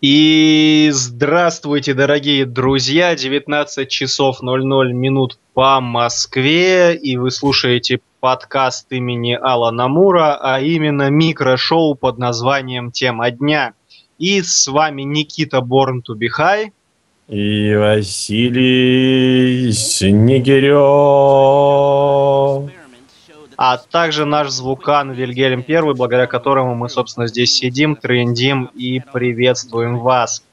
И здравствуйте, дорогие друзья! 19 часов 00 минут по Москве, и вы слушаете подкаст имени Алана Мура, а именно микрошоу под названием «Тема дня». И с вами Никита Борн Тубихай. И Василий Снегирев а также наш звукан Вильгельм Первый, благодаря которому мы, собственно, здесь сидим, трендим и приветствуем вас.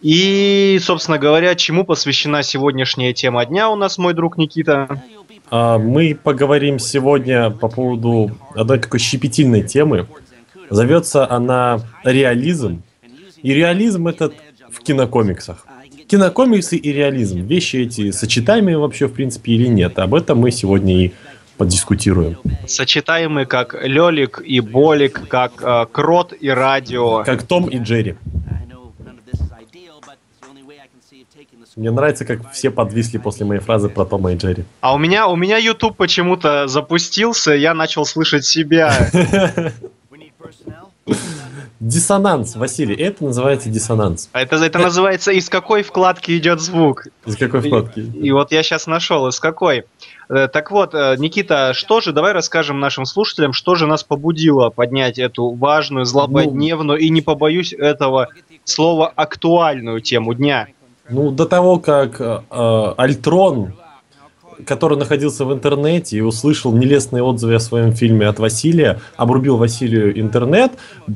И, собственно говоря, чему посвящена сегодняшняя тема дня у нас, мой друг Никита? А, мы поговорим сегодня по поводу одной такой щепетильной темы. Зовется она реализм. И реализм это в кинокомиксах. Кинокомиксы и реализм. Вещи эти сочетаемые вообще, в принципе, или нет. Об этом мы сегодня и подискутируем. Сочетаемые как Лёлик и Болик, как э, Крот и Радио. Как Том и Джерри. Мне нравится, как все подвисли после моей фразы про Тома и Джерри. А у меня, у меня YouTube почему-то запустился, я начал слышать себя. Диссонанс, Василий, это называется диссонанс. А это, это называется из какой вкладки идет звук. Из какой вкладки? И, и вот я сейчас нашел, из какой. Э, так вот, э, Никита, что же, давай расскажем нашим слушателям, что же нас побудило поднять эту важную, злободневную ну, и, не побоюсь этого слова, актуальную тему дня. Ну, до того, как э, Альтрон, который находился в интернете и услышал нелестные отзывы о своем фильме от Василия, обрубил Василию интернет,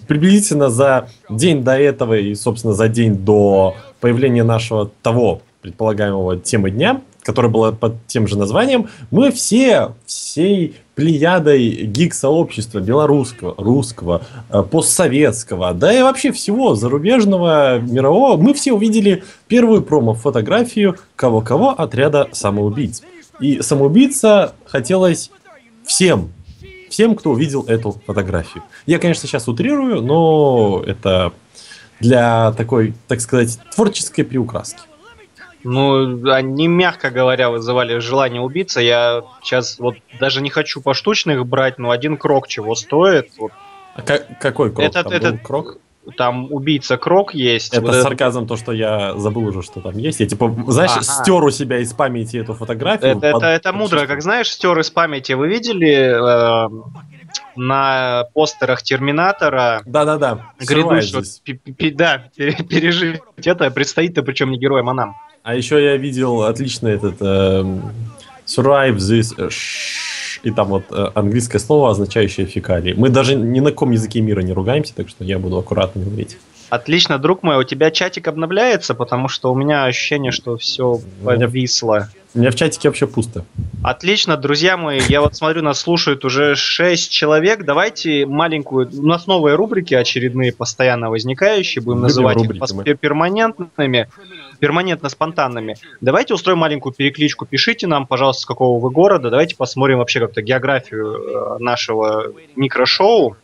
приблизительно за день до этого и, собственно, за день до появления нашего того предполагаемого темы дня, которая была под тем же названием, мы все, всей плеядой гик-сообщества белорусского, русского, э, постсоветского, да и вообще всего зарубежного, мирового, мы все увидели первую промо-фотографию кого-кого отряда самоубийц. И самоубийца хотелось всем, всем, кто увидел эту фотографию. Я, конечно, сейчас утрирую, но это для такой, так сказать, творческой приукраски. Ну, они, мягко говоря, вызывали желание убиться. Я сейчас вот даже не хочу поштучных брать, но один крок чего стоит. Вот. А как, какой крок? Этот, этот крок? Там убийца крок есть. Это вот сарказм, это... то, что я забыл уже, что там есть. Я типа, знаешь, ага. стер у себя из памяти эту фотографию. Это, под... это, это мудро, как знаешь, стер из памяти. Вы видели э, на постерах Терминатора? Да-да-да. Грядущего. Да, пережить это предстоит-то, причем не героем, а нам. А еще я видел отлично этот э, survive this и там вот э, английское слово, означающее фекалии. Мы даже ни на каком языке мира не ругаемся, так что я буду аккуратно говорить. Отлично, друг мой, у тебя чатик обновляется, потому что у меня ощущение, что все подвисло. У меня в чатике вообще пусто. Отлично, друзья мои, я вот смотрю, нас слушают уже 6 человек. Давайте маленькую... У нас новые рубрики очередные, постоянно возникающие, будем Любим называть их перманентными, перманентно-спонтанными. Давайте устроим маленькую перекличку. Пишите нам, пожалуйста, с какого вы города. Давайте посмотрим вообще как-то географию э, нашего микрошоу.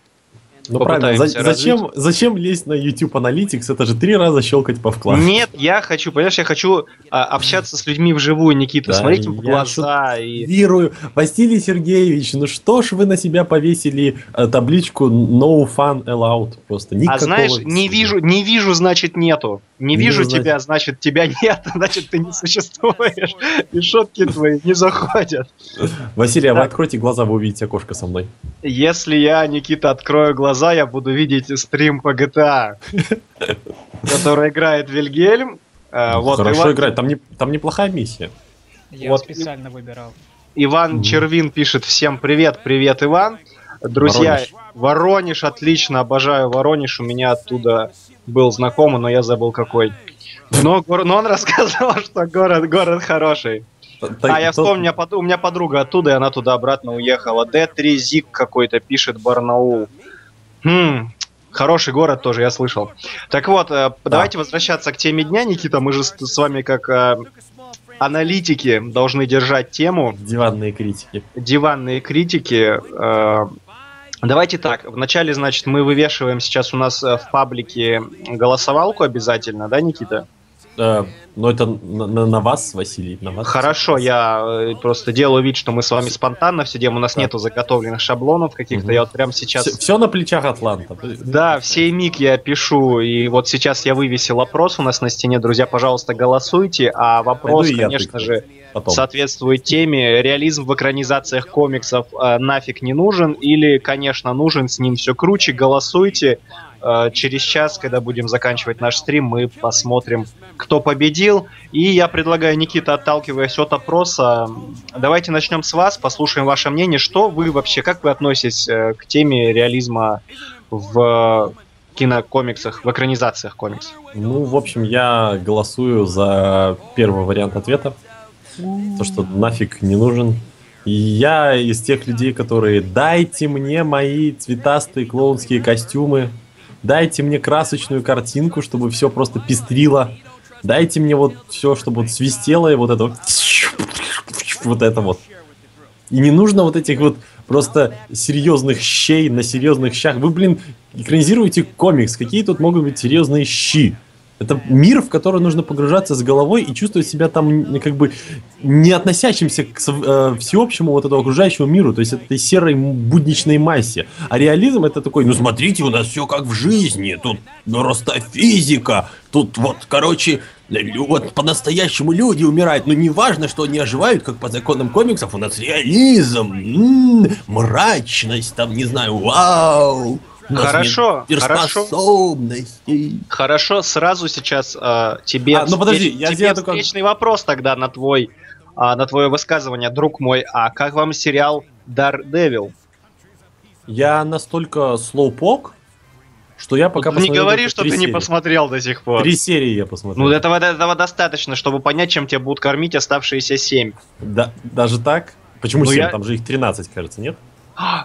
Ну правильно, за, зачем, зачем лезть на YouTube Analytics? Это же три раза щелкать по вкладке. Нет, я хочу, понимаешь, я хочу а, общаться с людьми вживую, Никита, да, смотреть им в глаза. И... Вирую. Василий Сергеевич, ну что ж вы на себя повесили а, табличку No Fun Allowed? Просто никакого... А знаешь, не вижу, не вижу, значит нету. Не, не вижу значит... тебя, значит тебя нет, значит ты не существуешь. И шутки твои не заходят. Василий, а вы откройте глаза, вы увидите окошко со мной. Если я, Никита, открою глаза, я буду видеть стрим по GTA, который играет Вильгельм. Э, вот, Хорошо Иван... играет, там, не, там неплохая миссия. Я вот. специально выбирал. Иван mm Червин пишет всем привет, привет, Иван. Друзья, Воронеж. Воронеж, отлично, обожаю Воронеж, у меня оттуда был знакомый, но я забыл какой. Но, но он рассказывал, что город, город хороший. А, я вспомнил, у меня, у меня подруга оттуда, и она туда обратно уехала. Д3 Зик какой-то пишет Барнаул. Хм, Хороший город тоже, я слышал. Так вот, э, да. давайте возвращаться к теме дня, Никита. Мы же с, с вами как э, аналитики должны держать тему. Диванные критики. Диванные критики. Э, давайте так. Вначале, значит, мы вывешиваем сейчас у нас э, в паблике голосовалку обязательно, да, Никита? Э, но это на, на, на вас, Василий, на вас. Хорошо, я э, просто делаю вид, что мы с вами спонтанно все делаем. У нас да. нету заготовленных шаблонов каких-то. Угу. Я вот прямо сейчас... Все, все на плечах Атланта. Да, в сей миг я пишу, и вот сейчас я вывесил опрос у нас на стене. Друзья, пожалуйста, голосуйте. А вопрос, Пойду конечно же, потом. соответствует теме. Реализм в экранизациях комиксов э, нафиг не нужен или, конечно, нужен, с ним все круче. Голосуйте. Э, через час, когда будем заканчивать наш стрим, мы посмотрим, кто победил. И я предлагаю, Никита, отталкиваясь от опроса, давайте начнем с вас, послушаем ваше мнение. Что вы вообще, как вы относитесь э, к теме реализма в кинокомиксах, в экранизациях комиксов? Ну, в общем, я голосую за первый вариант ответа. То, что нафиг не нужен. я из тех людей, которые дайте мне мои цветастые клоунские костюмы, дайте мне красочную картинку, чтобы все просто пестрило, дайте мне вот все, чтобы вот свистело и вот это вот, вот это вот. И не нужно вот этих вот просто серьезных щей на серьезных щах. Вы, блин, экранизируете комикс. Какие тут могут быть серьезные щи? Это мир, в который нужно погружаться с головой и чувствовать себя там как бы не относящимся к э, всеобщему вот этому окружающему миру, то есть этой серой будничной массе. А реализм это такой, ну смотрите, у нас все как в жизни, тут просто физика, тут вот, короче, вот по-настоящему люди умирают, но не важно, что они оживают, как по законам комиксов, у нас реализм, м-м, мрачность, там, не знаю, вау. Хорошо, хорошо. Хорошо, сразу сейчас э, тебе, а, ну, подожди, я тебе встречный только... вопрос тогда на твой, э, на твое высказывание, друг мой. А как вам сериал Daredevil? Я настолько слоупок, что я пока вот Не говори, что ты серии. не посмотрел до сих пор. Три серии я посмотрел. Ну, этого, этого достаточно, чтобы понять, чем тебя будут кормить оставшиеся семь. Да, даже так? Почему ну, 7? Я... Там же их 13, кажется, нет?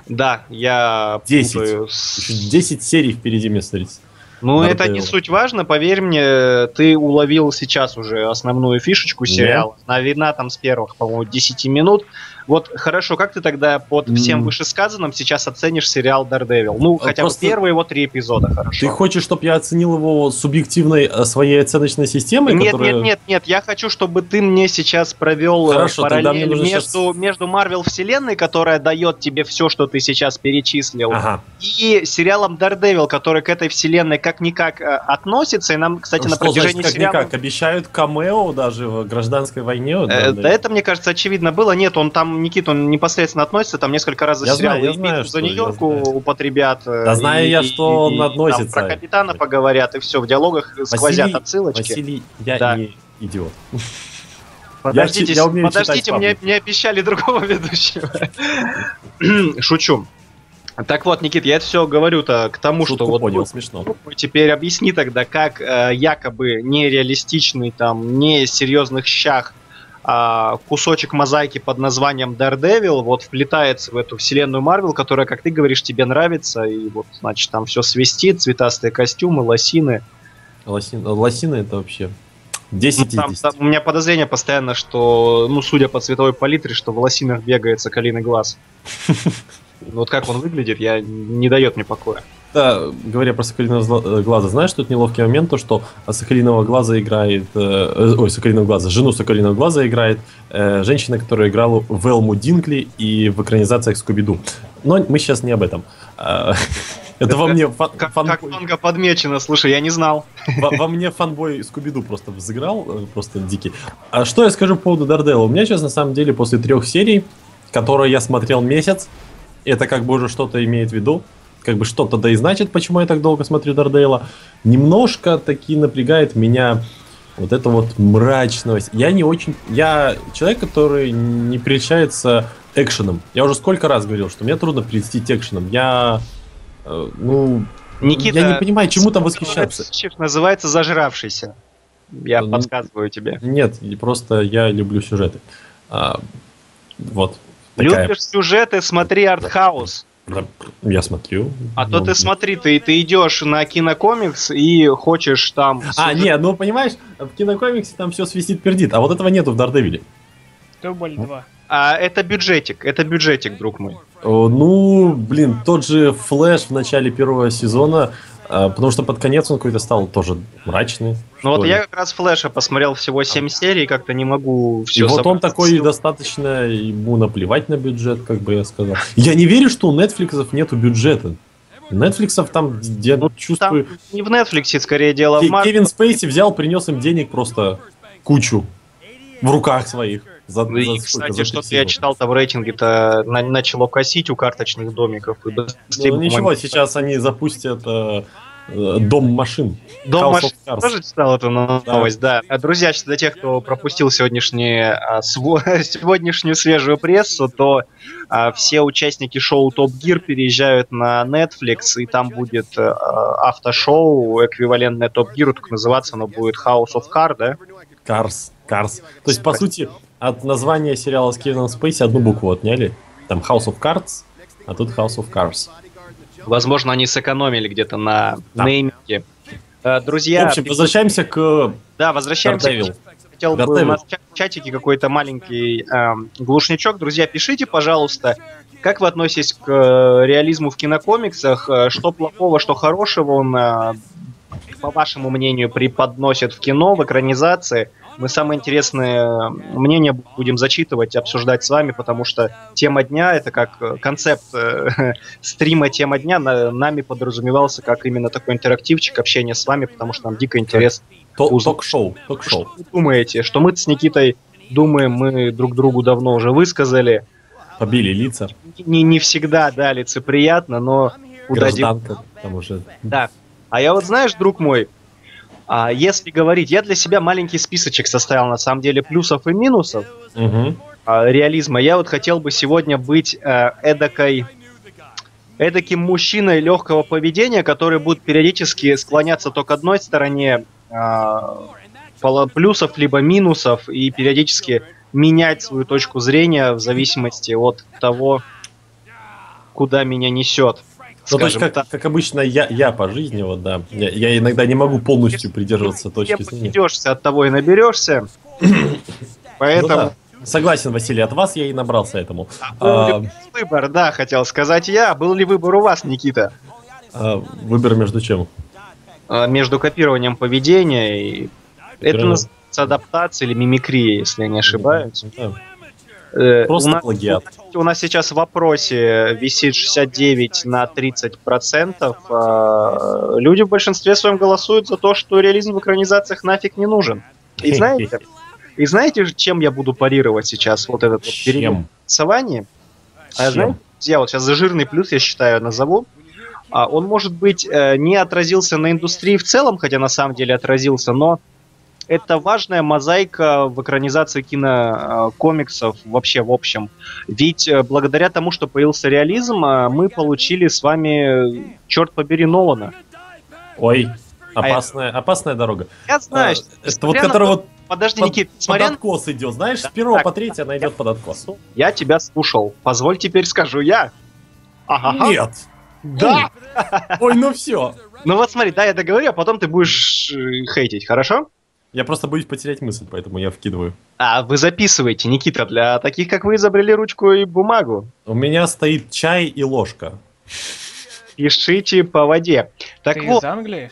Да, я 10. Путаю с... 10 серий впереди мне смотрится. Ну, это не суть важно, поверь мне, ты уловил сейчас уже основную фишечку сериала. Yeah. Она видна там с первых, по-моему, 10 минут. Вот хорошо, как ты тогда под всем вышесказанным сейчас оценишь сериал Daredevil? Ну, а хотя Просто бы первые его три эпизода, хорошо. Ты хочешь, чтобы я оценил его субъективной э, своей оценочной системой? Нет, которая... нет, нет, нет. Я хочу, чтобы ты мне сейчас провел э, хорошо, параллель между, сейчас... между Marvel вселенной, которая дает тебе все, что ты сейчас перечислил, ага. и сериалом Daredevil, который к этой вселенной как-никак э, относится. И нам, кстати, что, на протяжении значит, как сериала... Никак? Обещают камео даже в гражданской войне? Э, да, это, мне кажется, очевидно было. Нет, он там Никит, он непосредственно относится, там несколько раз за я сериал. Знаю, я знаю, за Нью-Йорк употребят. Э, да знаю и, я, что он относится. Там про капитана поговорят, и все, в диалогах Василий, сквозят отсылочки. Василий, я да. не идиот. Подождите, я, я подождите, мне, мне обещали другого ведущего. Шучу. Так вот, Никит, я это все говорю-то к тому, Шутку что вот, понял, вот смешно. теперь объясни тогда, как э, якобы нереалистичный там, не серьезных щах кусочек мозаики под названием Daredevil вот вплетается в эту вселенную Марвел, которая, как ты говоришь, тебе нравится, и вот, значит, там все свистит, цветастые костюмы, лосины. Лосин, лосины это вообще 10 ну, там, там, У меня подозрение постоянно, что, ну, судя по цветовой палитре, что в лосинах бегает соколиный глаз. Вот как он выглядит, я не дает мне покоя. Да, говоря про Соколиного глаза, знаешь, тут неловкий момент, то, что Соколиного глаза играет... Э, ой, Соколиного глаза, жену Соколиного глаза играет э, женщина, которая играла в Элму Динкли и в экранизациях Скуби-Ду. Но мы сейчас не об этом. А, это во мне фан... Как, как манга подмечено, слушай, я не знал. Во, во мне фанбой Скуби-Ду просто взыграл, э, просто дикий. А что я скажу по поводу Дардела? У меня сейчас, на самом деле, после трех серий, которые я смотрел месяц, это как бы уже что-то имеет в виду, как бы что-то да и значит, почему я так долго смотрю Дардейла. Немножко таки напрягает меня вот эта вот мрачность. Я не очень... Я человек, который не прельщается экшеном. Я уже сколько раз говорил, что мне трудно прельстить экшеном. Я... Э, ну... Никита, я не понимаю, чему там восхищаться. называется «Зажравшийся». Я ну, подсказываю тебе. Нет, просто я люблю сюжеты. А, вот. Такая... Любишь сюжеты, смотри артхаус. Я смотрю. А ну, то ты смотри, ты, ты идешь на кинокомикс и хочешь там... А, нет, ну понимаешь, в кинокомиксе там все свистит пердит, а вот этого нету в Дардевиле. Дубль 2. А это бюджетик, это бюджетик, друг мой. О, ну, блин, тот же Флэш в начале первого сезона потому что под конец он какой-то стал тоже мрачный. Ну вот ли. я как раз Флэша посмотрел всего 7 серий, как-то не могу все И вот он такой достаточно, ему наплевать на бюджет, как бы я сказал. Я не верю, что у Netflix нету бюджета. У Netflix там, я Ну, чувствую... Там не в Netflix, скорее дело Марвел. Кевин Спейси взял, принес им денег просто кучу в руках своих. За, Ну И, за сколько? кстати, За что-то я читал, там рейтинги-то на- начало косить у карточных домиков. И Ну, ничего, сейчас они запустят э, э, дом машин. Дом машин тоже читал эту новость, да. А, Друзья, для тех, кто пропустил сегодняшние, а, сегодняшнюю свежую прессу, то а, все участники шоу Топ Гир переезжают на Netflix, и там будет э, автошоу, эквивалентное Топ Гиру, только называться оно будет House of Cards, да? Cars. Cars. То есть, по сути, от названия сериала с Кевином Спейси одну букву отняли. Там House of Cards, а тут House of Cars. Возможно, они сэкономили где-то на Да. нейминге. Э, В Друзья, общем, возвращаемся к да, возвращаемся Daredevil. к хотел бы у нас в ча- чатике какой-то маленький эм, глушничок. Друзья, пишите, пожалуйста, как вы относитесь к э, реализму в кинокомиксах? Э, Что плохого, что хорошего он, э, по вашему мнению, преподносит в кино, в экранизации? Мы самые интересные мнения будем зачитывать, обсуждать с вами, потому что тема дня это как э, концепт э, стрима тема дня на- нами подразумевался как именно такой интерактивчик, общение с вами, потому что нам дико интересно ток-шоу. Ток-шоу. что вы думаете? Что мы с Никитой думаем, мы друг другу давно уже высказали. Побили лица. Не, не всегда, да, лицеприятно, но удадим. Гражданка. Там уже... Да. А я вот знаешь, друг мой, а, если говорить, я для себя маленький списочек составил на самом деле плюсов и минусов а, реализма. Я вот хотел бы сегодня быть э, эдакой эдаким мужчиной легкого поведения, который будет периодически склоняться то к одной стороне пола- плюсов либо минусов и периодически менять свою точку зрения в зависимости от того, куда меня несет. Ну, то есть, как, как обычно, я, я по жизни, вот, да, я, я иногда не могу полностью придерживаться точки Кем зрения. поведешься, от того и наберешься. Поэтому Ну да. Согласен, Василий, от вас я и набрался этому. был ли А, выбор, да, хотел сказать я. Был ли выбор у вас, Никита? а, выбор между чем? А, между копированием поведения и... Это Копированием. называется адаптация или мимикрия, если я не ошибаюсь. Да. Э, Просто у нас, плагиат. у нас сейчас в вопросе висит 69 на 30 процентов. а, Люди в большинстве своем голосуют за то, что реализм в экранизациях нафиг не нужен. И знаете, и знаете, чем я буду парировать сейчас вот этот вот период голосования? А знаете, я вот сейчас за жирный плюс, я считаю, назову. А он, может быть, э, не отразился на индустрии в целом, хотя на самом деле отразился, но это важная мозаика в экранизации кинокомиксов вообще в общем. Ведь э, благодаря тому, что появился реализм, э, мы получили с вами, э, черт побери, Нолана. Ой, опасная, опасная дорога. Я знаю, А, что это вот который то- вот Подожди, под, Никит, под несмотря на откос идет, знаешь, с Так, первого так, по третье она идет под откос. Я тебя слушал. Позволь теперь скажу я. Ага. Нет! Да. Ой, ну все. Ну вот смотри, да, я договорю, а потом ты будешь э, хейтить, хорошо? Я просто боюсь потерять мысль, поэтому я вкидываю. А вы записывайте, Никита, для таких, как вы, изобрели ручку и бумагу. У меня стоит чай и ложка. Пишите по воде. Так Ты вот, из Англии?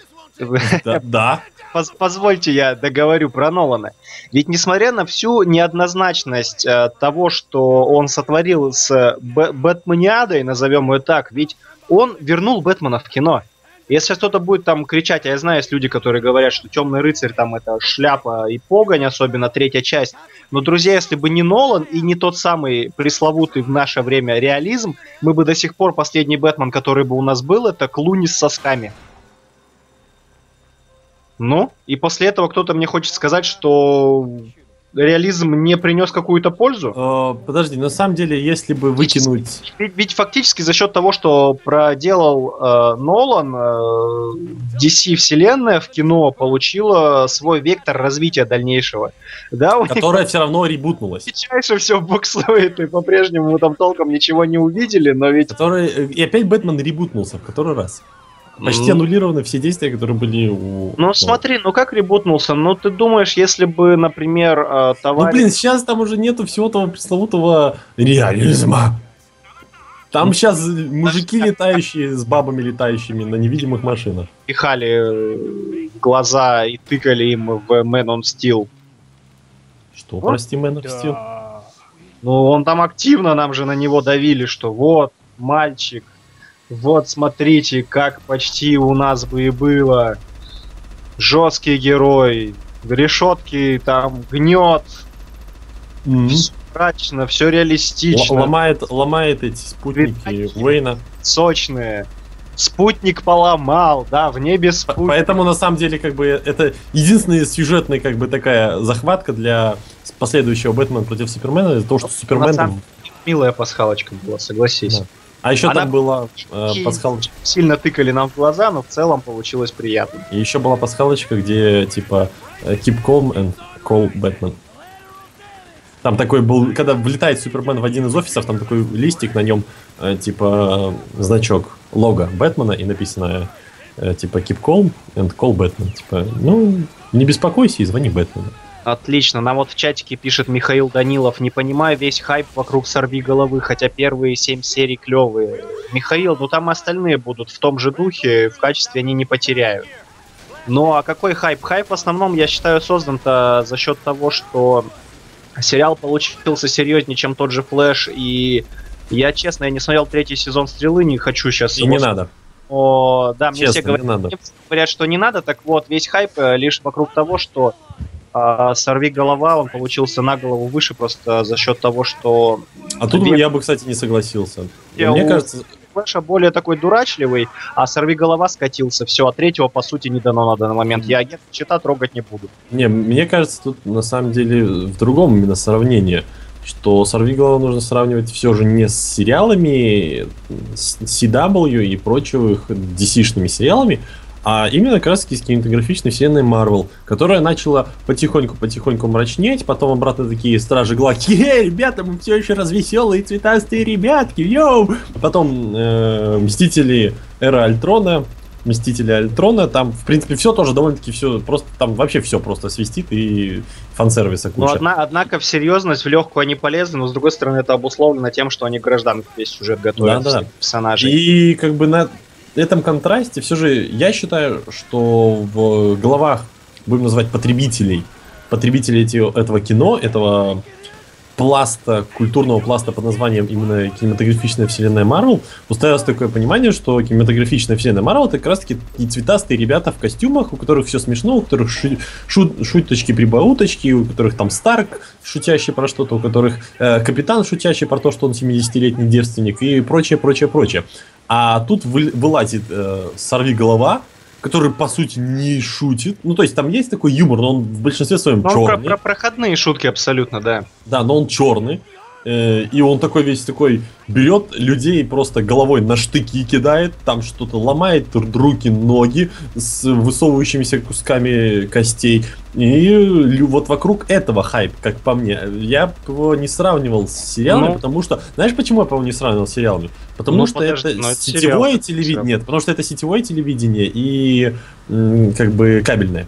Да, да. поз- позвольте я договорю про Нолана. Ведь несмотря на всю неоднозначность э, того, что он сотворил с Б- Бэтманиадой, назовем ее так, ведь он вернул Бэтмена в кино. Если кто-то будет там кричать, а я знаю, есть люди, которые говорят, что Темный рыцарь там это шляпа и погонь, особенно третья часть. Но, друзья, если бы не Нолан и не тот самый пресловутый в наше время реализм, мы бы до сих пор последний Бэтмен, который бы у нас был, это Клуни с сосками. Ну, и после этого кто-то мне хочет сказать, что реализм не принес какую-то пользу. Э, Подожди, на самом деле, если бы выкинуть... Ведь, ведь фактически за счет того, что проделал э, Нолан, э, DC вселенная в кино получила свой вектор развития дальнейшего. Да, них Которая все равно ребутнулась. дичайше все буксует, и по-прежнему мы там толком ничего не увидели, но ведь... Который... э, И опять Бэтмен ребутнулся в который раз. Почти М. аннулированы все действия, которые были у... Ну смотри, ну как ребутнулся? Ну ты думаешь, если бы, например, э, Ну товарищ... блин, сейчас там уже нету всего того пресловутого реализма. Там сейчас мужики летающие с бабами летающими на невидимых машинах. Пихали глаза и тыкали им в Man on Steel. Что, прости, Man Steel? Да. Ну, он там активно нам же на него давили, что вот, мальчик, вот смотрите, как почти у нас бы и было. Жесткий герой, решетки там гнет, Мгм. все мрачно, все Л- реалистично, Ломает, ломает эти спутники Уэйна. сочные. Спутник поломал, да, в небе спутник. Поэтому на самом деле как бы это единственная сюжетная как бы такая захватка для последующего Бэтмена против Супермена, из-за того, что На Супермен... самом Милая пасхалочка была, согласись. Да. А еще Она- там была э, пасхалочка. Сильно тыкали нам в глаза, но в целом получилось приятно. И еще была пасхалочка, где типа Keep calm and call Batman. Там такой был, когда влетает Супермен в один из офисов, там такой листик, на нем э, типа э, значок, лого Бэтмена и написано э, типа Keep calm and call Batman. Типа, ну, не беспокойся и звони Бэтмену. Отлично. Нам вот в чатике пишет Михаил Данилов. Не понимаю весь хайп вокруг сорви головы, хотя первые семь серий клевые. Михаил, ну там остальные будут в том же духе, в качестве они не потеряют. Ну а какой хайп? Хайп в основном, я считаю, создан-то за счет того, что сериал получился серьезнее, чем тот же Флэш, и я, честно, я не смотрел третий сезон Стрелы, не хочу сейчас И не надо. О, да, мне Честно, все говорят, надо. говорят, что не надо, так вот, весь хайп э, лишь вокруг того, что а, сорви голова, он получился на голову выше просто за счет того, что А тут я бы, кстати, не согласился. Я Мне у- кажется, Флэша более такой дурачливый, а сорви голова скатился, все, а третьего по сути не дано на данный момент. Я агент чита трогать не буду. не, мне кажется, тут на самом деле в другом именно сравнении, что Сорвиголова нужно сравнивать все же не с сериалами, с CW и прочими DC-шными сериалами, а именно как раз с кинематографичной вселенной Marvel, которая начала потихоньку-потихоньку мрачнеть, потом обратно такие стражи галактики, эй, ребята, мы все еще развеселые цветастые ребятки, йоу! Потом э, Мстители Эра Альтрона, Мстители Альтрона, там, в принципе, все тоже довольно-таки все, просто там вообще все просто свистит и фан-сервиса Но куча. одна, однако в серьезность, в легкую они полезны, но с другой стороны это обусловлено тем, что они к гражданке весь сюжет готовят, Да-да. всех персонажей. И как бы на этом контрасте все же я считаю, что в головах, будем называть потребителей, потребителей этого кино, этого пласта, культурного пласта под названием именно кинематографичная вселенная Марвел, уставилось такое понимание, что кинематографичная вселенная Марвел это как раз таки такие цветастые ребята в костюмах, у которых все смешно, у которых шу- шут- шуточки, прибауточки, у которых там Старк, шутящий про что-то, у которых э, капитан, шутящий про то, что он 70-летний девственник и прочее, прочее, прочее. А тут вы- вылазит э, сорви голова, который по сути не шутит. Ну, то есть там есть такой юмор, но он в большинстве своем Ну, он про, черный. про проходные шутки абсолютно, да. Да, но он черный. Э, И он такой весь такой берет людей просто головой на штыки кидает, там что-то ломает руки, ноги с высовывающимися кусками костей. И вот вокруг этого хайп, как по мне. Я его не сравнивал с сериалами, Ну. потому что... Знаешь, почему я его не сравнивал с сериалами? Потому Ну, что подожди, это это сетевое сериал. телевидение. Нет, потому что это сетевое телевидение и как бы кабельное.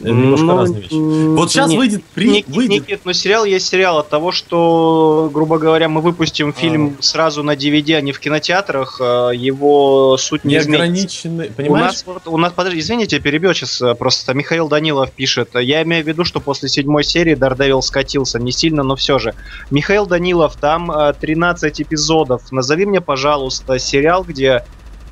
Это немножко Ну, разные вещи. Вот сейчас не- выйдет, при, Ник- выйдет Никит, но сериал есть сериал от того, что, грубо говоря, мы выпустим фильм сразу на DVD, а не в кинотеатрах, э, его суть не неограниченный, У понимаешь? нас, вот, у нас, подожди, извините, я перебил сейчас, э, просто Михаил Данилов пишет. Я имею в виду, что после седьмой серии Daredevil скатился, не сильно, но все же. Михаил Данилов, там э, 13 эпизодов. Назови мне, пожалуйста, сериал, где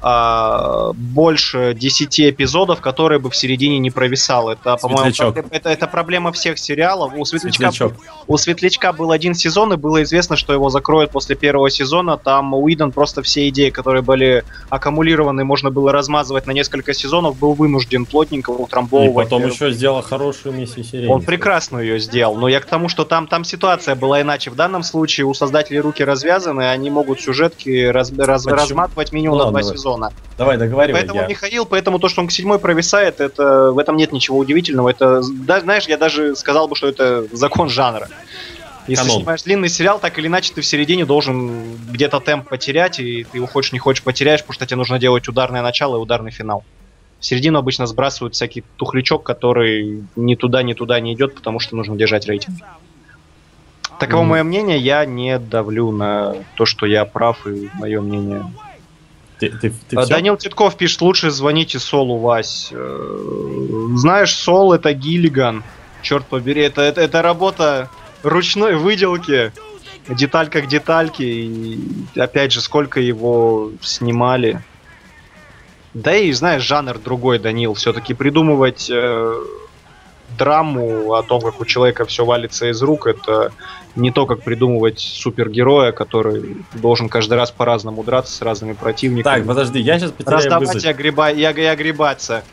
а, больше 10 эпизодов, которые бы в середине не провисал. Это, по-моему, это, это проблема всех сериалов. У Светлячка, Светлячок. у Светлячка был один сезон, и было известно, что его закроют после первого сезона. Там Уидон просто все идеи, которые были аккумулированы, можно было размазывать на несколько сезонов, был вынужден плотненько И утрамбовывать. потом еще сделал хорошую миссию серии. Он прекрасно ее сделал, но я к тому, что там, там ситуация была иначе. В данном случае у создателей руки развязаны, они могут сюжетки раз- раз- Почему? разматывать минимум Ну на два ладно, сезона. Давай, договаривай. Поэтому я. Михаил, поэтому то, что он к седьмой провисает, это в этом нет ничего удивительного. Это, да, знаешь, я даже сказал бы, что это закон жанра. Если Канон. снимаешь длинный сериал, так или иначе ты в середине должен где-то темп потерять, и ты его хочешь не хочешь потеряешь, потому что тебе нужно делать ударное начало и ударный финал. В середину обычно сбрасывают всякий тухлячок, который ни туда, ни туда не идет, потому что нужно держать рейтинг. Таково мое мнение, я не давлю на то, что я прав и мое мнение. Ты, ты, ты А, всё? Данил Титков пишет, лучше звоните Солу, Вась. Э, Знаешь, Сол это Гиллиган. Черт побери, это, это, это работа ручной выделки. Деталька к детальке. И опять же, сколько его снимали. Да и, знаешь, жанр другой, Данил. Все-таки придумывать э, драму о том, как у человека все валится из рук, это не то, как придумывать супергероя, который должен каждый раз по-разному драться с разными противниками. Так, подожди, я сейчас потеряю Раздавать мысль. и, огреба- и, ог- и огребаться.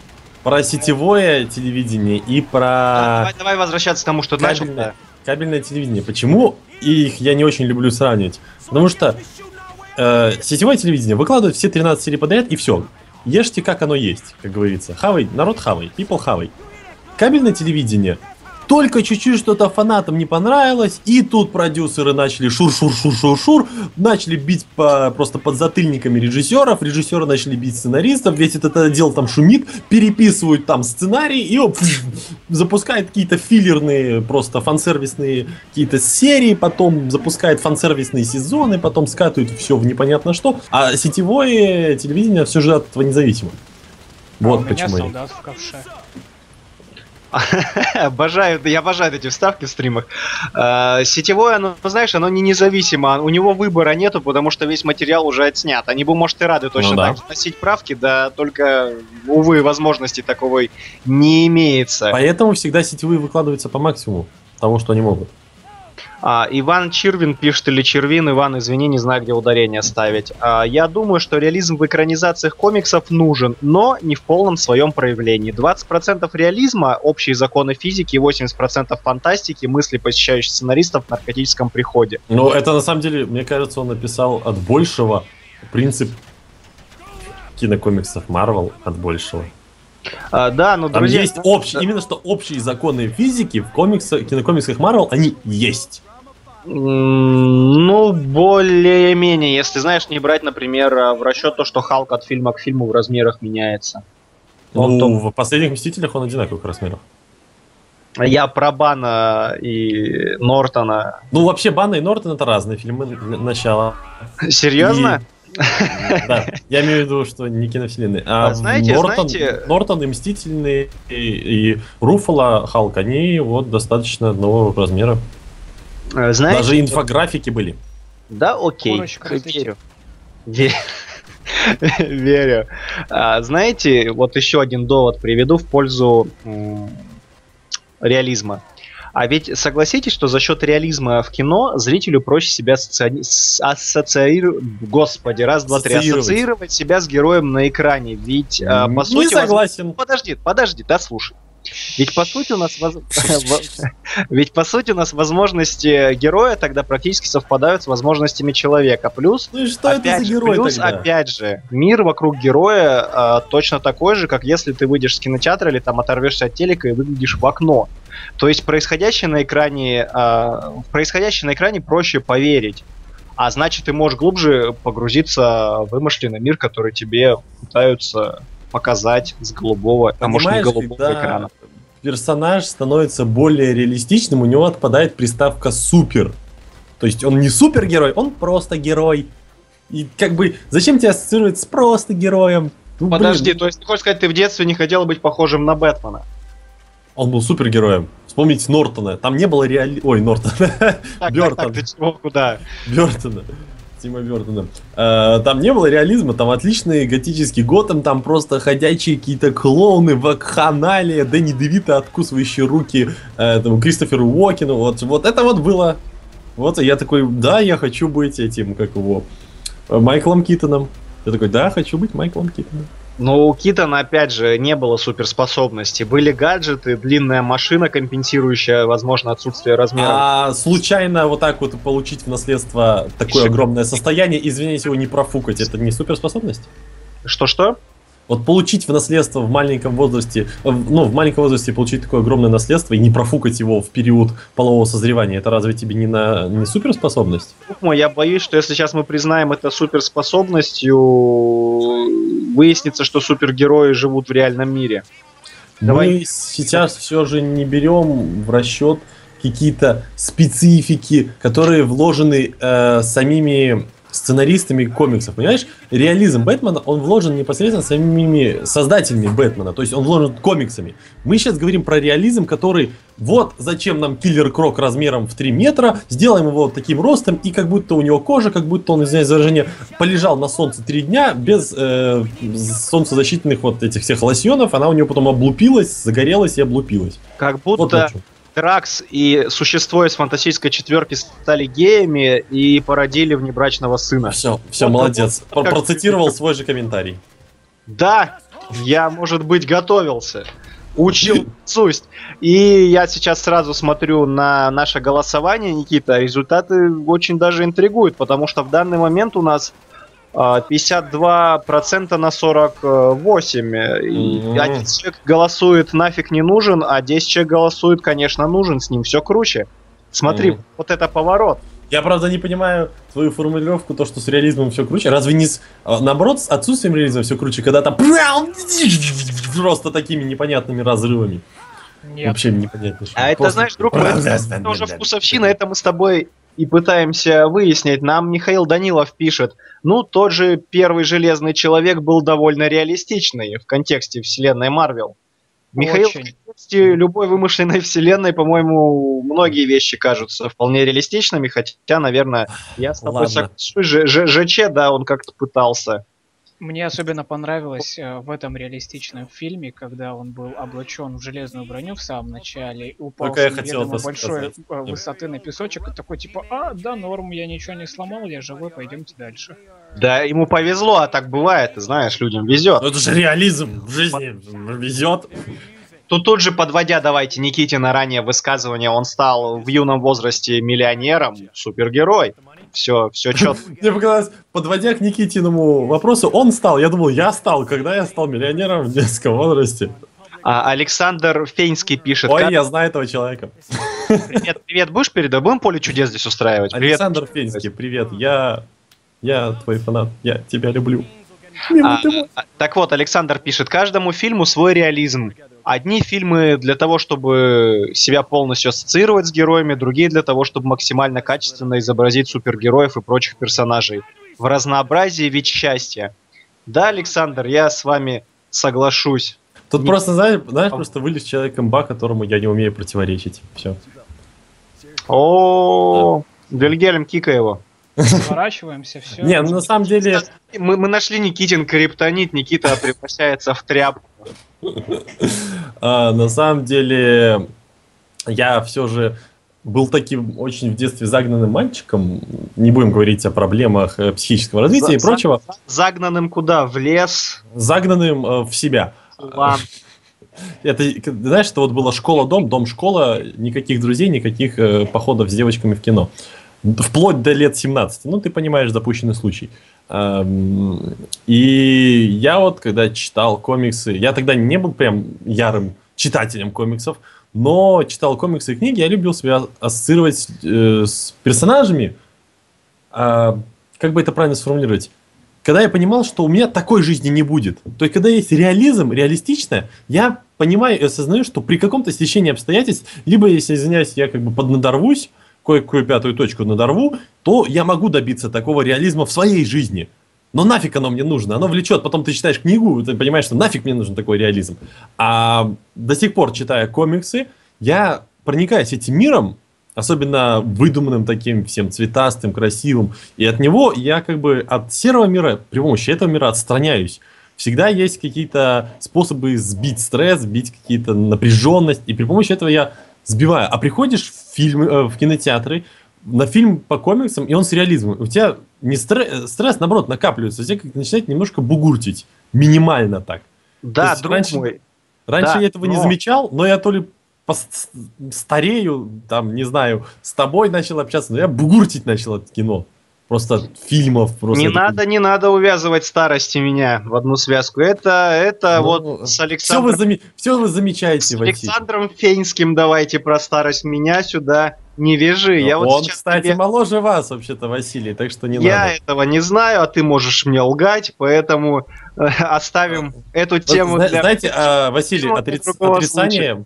Про сетевое телевидение и про Давай, давай возвращаться к тому, что начал. кабельное, кабельное телевидение. Почему их я не очень люблю сравнивать? Потому что э, сетевое телевидение выкладывает все 13 серий подряд и все. Ешьте как оно есть, как говорится. Хавай, народ хавай, people хавай. Кабельное телевидение только чуть-чуть что-то фанатам не понравилось, и тут продюсеры начали шур-шур-шур-шур-шур, начали бить по, просто под затыльниками режиссеров, режиссеры начали бить сценаристов, весь этот отдел там шумит, переписывают там сценарий, и оп, запускает какие-то филлерные, просто фансервисные какие-то серии, потом запускает фансервисные сезоны, потом скатывает все в непонятно что, а сетевое телевидение все же от этого независимо. А Вот у меня почему солдат в ковше. Обожаю, я обожаю эти вставки в стримах. Э, Сетевое, оно, знаешь, оно не независимо, у него выбора нету, потому что весь материал уже отснят. Они бы, может, и рады точно Ну да. так же носить правки, да только, увы, возможности таковой не имеется. Поэтому всегда сетевые выкладываются по максимуму того, что они могут. А, Иван Чирвин пишет, или Червин, Иван, извини, не знаю, где ударение ставить. А, я думаю, что реализм в экранизациях комиксов нужен, но не в полном своем проявлении. 20% реализма, общие законы физики, и 80% фантастики, мысли посещающих сценаристов в наркотическом приходе. Но это на самом деле, мне кажется, он написал от большего принцип кинокомиксов Марвел от большего. А, да, но, Там друзья... есть общие, именно что общие законы физики в комиксах, кинокомиксах Марвел, они есть. Ну, более-менее, если, знаешь, не брать, например, а, в расчет то, что Халк от фильма к фильму в размерах меняется. Он Ну, том- в последних Мстителях он одинаковых размеров. Я про Бана и Нортона. Ну, вообще, Банна и Нортон это разные фильмы начала. Серьезно? Да, я имею в виду, что не киновселенные. А А знаете, Нортон, знаете- Нортон и Мстительные, и, и Руфало, Халк, они вот достаточно одного размера. Э, Знаете, Даже инфографики были. Да, окей. Курочка. Верю. Ве- Верю. А, знаете, вот еще один довод приведу в пользу реализма. А ведь согласитесь, что за счет реализма в кино зрителю проще себя ассоциировать, господи, раз, два, три, Ассоциировать. себя с героем на экране. Ведь, а, по не сути, согласен. Подожди, подожди, да, слушай. Ведь по сути у нас воз- ведь по сути у нас возможности героя тогда практически совпадают с возможностями человека. Плюс Ну и что это опять за же, герой плюс, тогда? опять же, мир вокруг героя а, точно такой же, как если ты выйдешь с кинотеатра или там оторвешься от телека и выглядишь в окно. То есть происходящее на экране, а, в происходящее на экране проще поверить. А значит, ты можешь глубже погрузиться в вымышленный мир, который тебе пытаются показать с голубого, а может не голубого когда экрана. персонаж становится более реалистичным, у него отпадает приставка супер. То есть он не супергерой, он просто герой. И как бы зачем тебя ассоциировать с просто героем? Ну, блин, Подожди, то есть ты хочешь сказать, ты в детстве не хотел быть похожим на Бэтмена? он был супергероем. Вспомните Нортона. Там не было реали... Ой, Нортона. Так, так, Бёртон. так, ты чего, куда? Бертона. Тима Бертона. Э, там не было реализма, там отличный готический Готэм, там просто ходячие какие-то клоуны, вакханалия, Дэнни Девита, откусывающие руки э, этому Кристоферу Уокину. Вот, вот это вот было. Вот я такой, да, я хочу быть этим, как его, э, Майклом Китоном. Я такой, да, хочу быть Майклом Китоном. Но у Китона, опять же, не было суперспособностей. Были гаджеты, длинная машина, компенсирующая, возможно, отсутствие размера. А случайно вот так вот получить в наследство такое Шик. огромное состояние, извиняюсь, его не профукать, это не суперспособность? Что-что? Вот получить в наследство в маленьком возрасте, э, ну, в маленьком возрасте получить такое огромное наследство и не профукать его в период полового созревания, это разве тебе не, на, не суперспособность? Мой, я боюсь, что если сейчас мы признаем это суперспособностью, выяснится, что супергерои живут в реальном мире. Давай. Мы сейчас все же не берем в расчет какие-то специфики, которые вложены э, самими сценаристами комиксов, понимаешь? Реализм Бэтмена, он вложен непосредственно самими создателями Бэтмена, то есть он вложен комиксами. Мы сейчас говорим про реализм, который вот зачем нам киллер Крок размером в 3 метра, сделаем его таким ростом, и как будто у него кожа, как будто он, извиняюсь за выражение, полежал на солнце 3 дня без э, солнцезащитных вот этих всех лосьонов, она у него потом облупилась, загорелась и облупилась. Как будто... Вот Дракс и существо из фантастической четверки стали геями и породили внебрачного сына. Все, все, вот, молодец. Вот, как... Процитировал свой же комментарий. Да, я, может быть, готовился. Учил сусть. И я сейчас сразу смотрю на наше голосование, Никита. Результаты очень даже интригуют, потому что в данный момент у нас 52% на 48. Mm-hmm. Один человек голосует нафиг не нужен, а 10 человек голосует, конечно, нужен, с ним все круче. Смотри, mm-hmm. вот это поворот. Я, правда, не понимаю твою формулировку, то, что с реализмом все круче. Разве не с... А, наоборот, с отсутствием реализма все круче, когда там просто такими непонятными разрывами? Нет. Вообще непонятно. А это, знаешь, друг мой, это уже вкусовщина, это мы с тобой и пытаемся выяснить. Нам Михаил Данилов пишет, ну, тот же первый Железный Человек был довольно реалистичный в контексте вселенной Марвел. Михаил, Очень. в контексте любой вымышленной вселенной, по-моему, многие вещи кажутся вполне реалистичными, хотя, наверное, я с тобой соглашусь. ЖЧ, да, он как-то пытался мне особенно понравилось э, в этом реалистичном фильме, когда он был облачен в железную броню в самом начале, и упал с неведомо большой сказать. Э, высоты на песочек, и такой типа, а, да, норм, я ничего не сломал, я живой, пойдемте дальше. Да, ему повезло, а так бывает, ты знаешь, людям везет. Ну, это же реализм в жизни, везет. Тут тут же подводя, давайте, Никитина ранее высказывание, он стал в юном возрасте миллионером, супергерой все, все четко. Мне показалось, подводя к Никитиному вопросу, он стал, я думал, я стал, когда я стал миллионером в детском возрасте. А, Александр Фейнский пишет. Ой, как... я знаю этого человека. Привет, привет, будешь передо Будем поле чудес здесь устраивать? Привет. Александр Фейнский, привет. Я, я твой фанат, я тебя люблю. А, а, так вот, Александр пишет, каждому фильму свой реализм. Одни фильмы для того, чтобы себя полностью ассоциировать с героями, другие для того, чтобы максимально качественно изобразить супергероев и прочих персонажей. В разнообразии ведь счастье. Да, Александр, я с вами соглашусь. Тут не... просто, знаешь, знаешь, просто вылез человеком ба, которому я не умею противоречить. Все. О, Дельгельм, кика его. Сворачиваемся, все. Не, ну на самом деле... Мы, мы нашли Никитин криптонит, Никита превращается в тряпку. А, на самом деле, я все же был таким очень в детстве загнанным мальчиком. Не будем говорить о проблемах э, психического развития и прочего. Загнанным куда? В лес? Загнанным э, в себя. Это, знаешь, это вот была школа-дом, дом-школа, никаких друзей, никаких э, походов с девочками в кино. Вплоть до лет 17. Ну, ты понимаешь, запущенный случай. И я вот, когда читал комиксы, я тогда не был прям ярым читателем комиксов, но читал комиксы и книги, я любил себя ассоциировать э, с персонажами, э, как бы это правильно сформулировать, когда я понимал, что у меня такой жизни не будет. То есть, когда есть реализм, реалистичное, я понимаю и осознаю, что при каком-то стечении обстоятельств, либо, если извиняюсь, я как бы поднадорвусь, кое-какую пятую точку надорву, то я могу добиться такого реализма в своей жизни. Но нафиг оно мне нужно? Оно влечет. Потом ты читаешь книгу, ты понимаешь, что нафиг мне нужен такой реализм. А до сих пор, читая комиксы, я проникаюсь этим миром, особенно выдуманным таким всем цветастым, красивым. И от него я как бы от серого мира, при помощи этого мира отстраняюсь. Всегда есть какие-то способы сбить стресс, сбить какие-то напряженность. И при помощи этого я сбиваю. А приходишь в, фильмы, э, в кинотеатры, на фильм по комиксам, и он с реализмом. У тебя не стресс, стресс наоборот, накапливается. У тебя как начинает немножко бугуртить. Минимально так. Да, друг раньше, мой. Раньше да, я этого но... не замечал, но я то ли старею, там, не знаю, с тобой начал общаться, но я бугуртить начал от кино просто фильмов. Просто не это... надо, не надо увязывать старости меня в одну связку. Это, это ну, вот с Александром... Все вы, зами... все вы замечаете, С Александром Фейнским давайте про старость меня сюда не вяжи. Я Он, вот кстати, тебе... моложе вас вообще-то, Василий, так что не Я надо. Я этого не знаю, а ты можешь мне лгать, поэтому э, оставим эту тему Зна- для... Знаете, а, Василий, отриц... отрицание,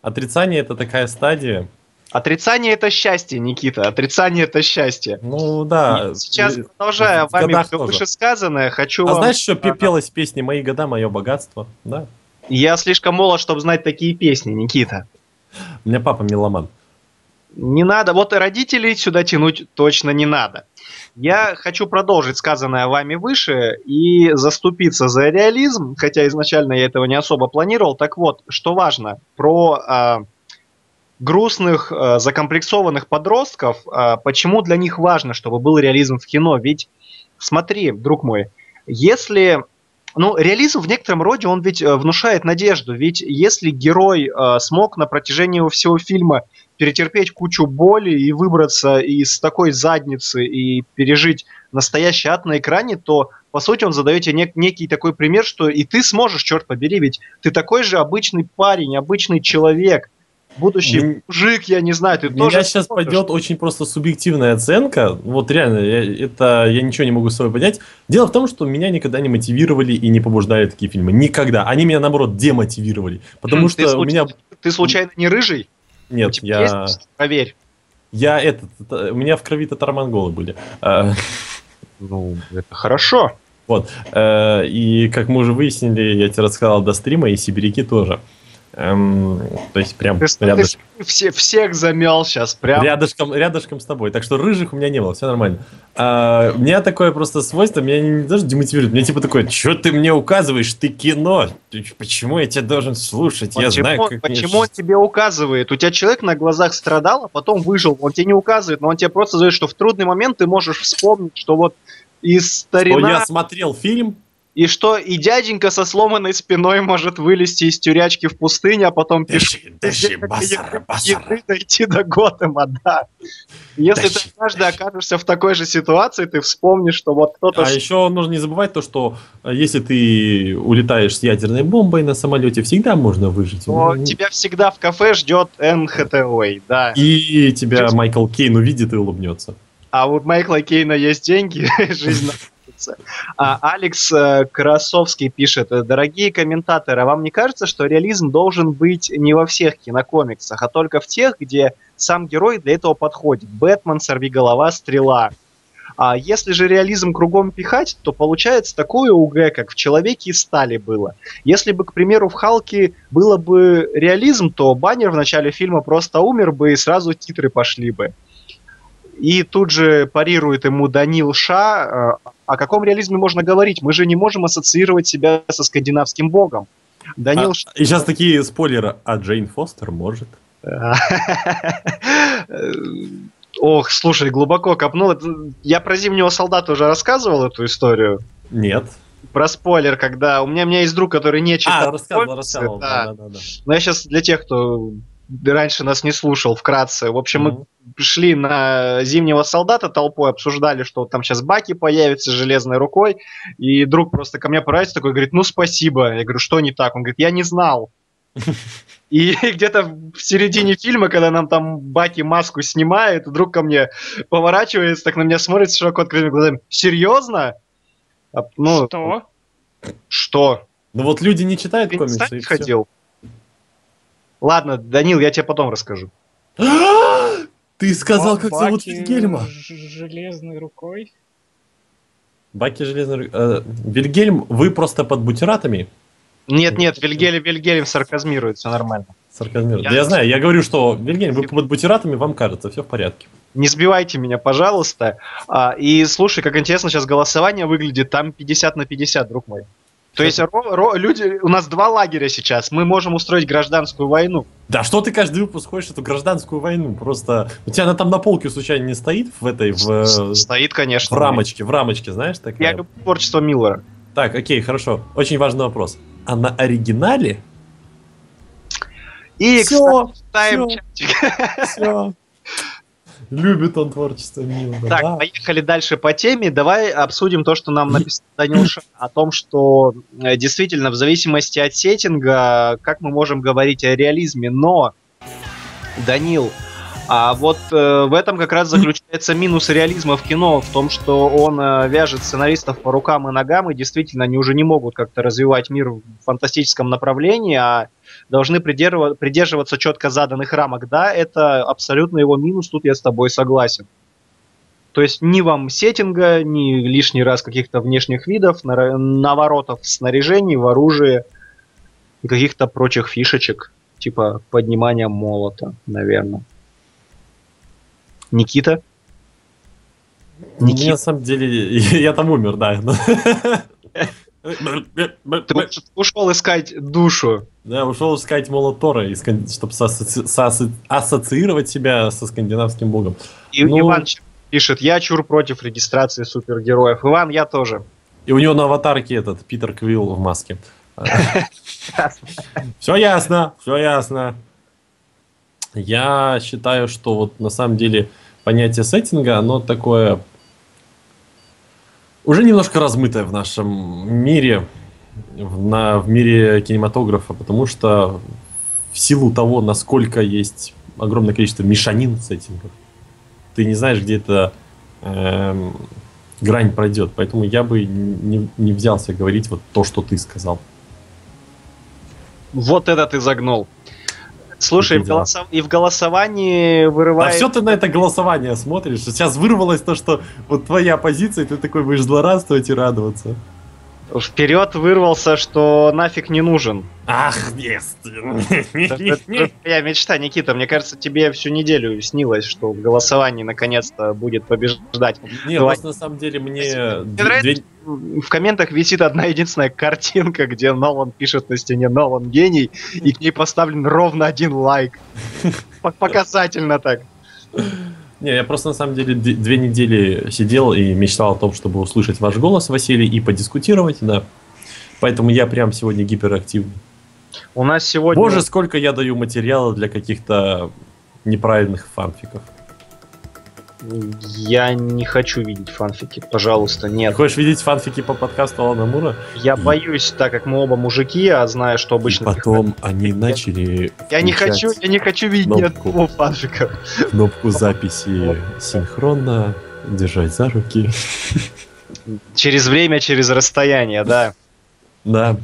отрицание это такая стадия, Отрицание это счастье, Никита. Отрицание это счастье. Ну да. Сейчас, продолжая вами все вышесказанное, хочу а вам... знаешь, что пелось в песне «Мои года, мое богатство»? Да. Я слишком молод, чтобы знать такие песни, Никита. У меня папа меломан. Не надо. Вот и родителей сюда тянуть точно не надо. Я хочу продолжить сказанное вами выше и заступиться за реализм, хотя изначально я этого не особо планировал. Так вот, что важно про э, грустных, э, закомплексованных подростков, э, почему для них важно, чтобы был реализм в кино? Ведь смотри, друг мой, если ну, реализм в некотором роде, он ведь внушает надежду. Ведь если герой э, смог на протяжении всего фильма перетерпеть кучу боли и выбраться из такой задницы и пережить настоящий ад на экране, то, по сути, он задает тебе нек- некий такой пример, что и ты сможешь, черт побери, ведь ты такой же обычный парень, обычный человек, будущий М- мужик, я не знаю, ты Меня тоже сейчас смотришь. пойдет очень просто субъективная оценка. Вот реально, я, это я ничего не могу с собой понять. Дело в том, что меня никогда не мотивировали и не побуждали такие фильмы. Никогда. Они меня, наоборот, демотивировали. Потому что ты у меня... Ты случайно не рыжий? Нет, я... Есть? Проверь. Я этот, это, у меня в крови татаро-монголы были. А, ну, это хорошо. Вот. Э, и как мы уже выяснили, я тебе рассказал до стрима, и сибиряки тоже. Эм, то есть прям ты, рядышком. Ты все, всех замел сейчас прям. Рядышком, рядышком с тобой. Так что рыжих у меня не было, все нормально. А, у меня такое просто свойство, меня не, не даже демотивирует, мне типа такое, что ты мне указываешь, ты кино, почему я тебя должен слушать, почему, я знаю, как Почему он тебе указывает? У тебя человек на глазах страдал, а потом выжил, он тебе не указывает, но он тебе просто говорит, что в трудный момент ты можешь вспомнить, что вот из старина... Что я смотрел фильм, и что и дяденька со сломанной спиной может вылезти из тюрячки в пустыне, а потом пишет дойти до Готэма, да. Если ты однажды окажешься в такой же ситуации, ты вспомнишь, что вот кто-то... А еще нужно не забывать то, что э, если ты улетаешь с ядерной бомбой на самолете, всегда можно выжить. Но ну, тебя всегда в кафе ждет НХТО, да. И тебя Майкл Кейн увидит и улыбнется. А вот Майкла Кейна есть деньги, жизнь нравится. А Алекс э, Красовский пишет, дорогие комментаторы, а вам не кажется, что реализм должен быть не во всех кинокомиксах, а только в тех, где сам герой для этого подходит? Бэтмен, Сорвиголова, Стрела. А если же реализм кругом пихать, то получается такое УГ, как в Человеке из стали было. Если бы, к примеру, в Халке было бы реализм, то баннер в начале фильма просто умер бы и сразу титры пошли бы. И тут же парирует ему Данил Ша. Э, о каком реализме можно говорить? Мы же не можем ассоциировать себя со скандинавским богом. Данил а, Ша... И сейчас такие спойлеры. А Джейн Фостер может? Ох, слушай, глубоко копнул. Я про Зимнего солдата уже рассказывал эту историю? Нет. Про спойлер, когда... У меня, у меня есть друг, который не читал. А, рассказывал, рассказывал. Да. Да, да, да. Но я сейчас для тех, кто раньше нас не слушал, вкратце. В общем, mm-hmm. мы шли на Зимнего солдата толпой, обсуждали, что там сейчас Баки появится с железной рукой, и друг просто ко мне поворачивается такой, говорит, ну спасибо. Я говорю, что не так? Он говорит, я не знал. И где-то в середине фильма, когда нам там Баки маску снимает, вдруг ко мне поворачивается, так на меня смотрит с широко открытыми глазами. Серьезно? А, ну, что? Что? Ну вот люди не читают комиксы. Ты ходил? Ладно, Данил, я тебе потом расскажу. Ты сказал, как зовут Вильгельма? Железной рукой. Баки железной рукой. Э, Вильгельм, вы просто под бутератами? Нет, нет, Вильгельм, Вильгельм сарказмирует, все нормально. Сарказмирует. Я, да я знаю, я говорю, что Вильгельм, вы под бутератами, вам кажется, все в порядке. Не сбивайте меня, пожалуйста. А, и слушай, как интересно сейчас голосование выглядит, там 50 на 50, друг мой. То есть люди, у нас два лагеря сейчас, мы можем устроить гражданскую войну. Да что ты каждый выпуск ходишь эту гражданскую войну? Просто у тебя она там на полке случайно не стоит в этой в стоит, конечно. В рамочке, в рамочке, знаешь такая. Я люблю творчество Миллера. Так, окей, хорошо. Очень важный вопрос. А на оригинале? И все, кстати, все, все. Любит он творчество Милана. Так, да. поехали дальше по теме. Давай обсудим то, что нам написал Данилша, о том, что э, действительно в зависимости от сеттинга, как мы можем говорить о реализме, но, Данил, А вот э, в этом как раз заключается минус реализма в кино, в том, что он э, вяжет сценаристов по рукам и ногам, и действительно они уже не могут как-то развивать мир в фантастическом направлении, а должны придерживаться четко заданных рамок. Да, это абсолютно его минус, тут я с тобой согласен. То есть ни вам сеттинга, ни лишний раз каких-то внешних видов, наворотов в снаряжении, в оружии и каких-то прочих фишечек, типа поднимания молота, наверное. Никита? Никита? на самом деле, я там умер, да. Ты ушел искать душу. Да, ушел искать молот Тора, чтобы ассоциировать себя со скандинавским богом. И ну... Иван пишет, я чур против регистрации супергероев. Иван, я тоже. И у него на аватарке этот Питер Квилл в маске. Все ясно, все ясно. Я считаю, что вот на самом деле понятие сеттинга, оно такое уже немножко размытое в нашем мире, в, на, в мире кинематографа, потому что в силу того, насколько есть огромное количество мешанин сеттингов, ты не знаешь, где эта э, грань пройдет. Поэтому я бы не, не взялся говорить вот то, что ты сказал. Вот это ты загнул. Слушай, в голосов... и в голосовании вырывает... А все ты на это голосование смотришь. Сейчас вырвалось то, что вот твоя позиция, и ты такой будешь злорадствовать и радоваться. Вперед вырвался, что нафиг не нужен. Ах, нет. Я мечта, Никита. Мне кажется, тебе всю неделю снилось, что в голосовании наконец-то будет побеждать. Нет, Давай. на самом деле мне... В комментах висит одна единственная картинка, где Нолан пишет на стене «Нолан гений», и к ней поставлен ровно один лайк. Показательно так. Не, я просто на самом деле две недели сидел и мечтал о том, чтобы услышать ваш голос, Василий, и подискутировать, да. Поэтому я прям сегодня гиперактивный. У нас сегодня... Боже, сколько я даю материала для каких-то неправильных фанфиков. Я не хочу видеть фанфики, пожалуйста, нет. Ты хочешь видеть фанфики по подкасту Алана Мура? Я боюсь, так как мы оба мужики, а знаю, что обычно... И потом они начали... Я не хочу, я не хочу видеть кнопку, ни фанфика. Кнопку записи синхронно, держать за руки. Через время, через расстояние, да. Да.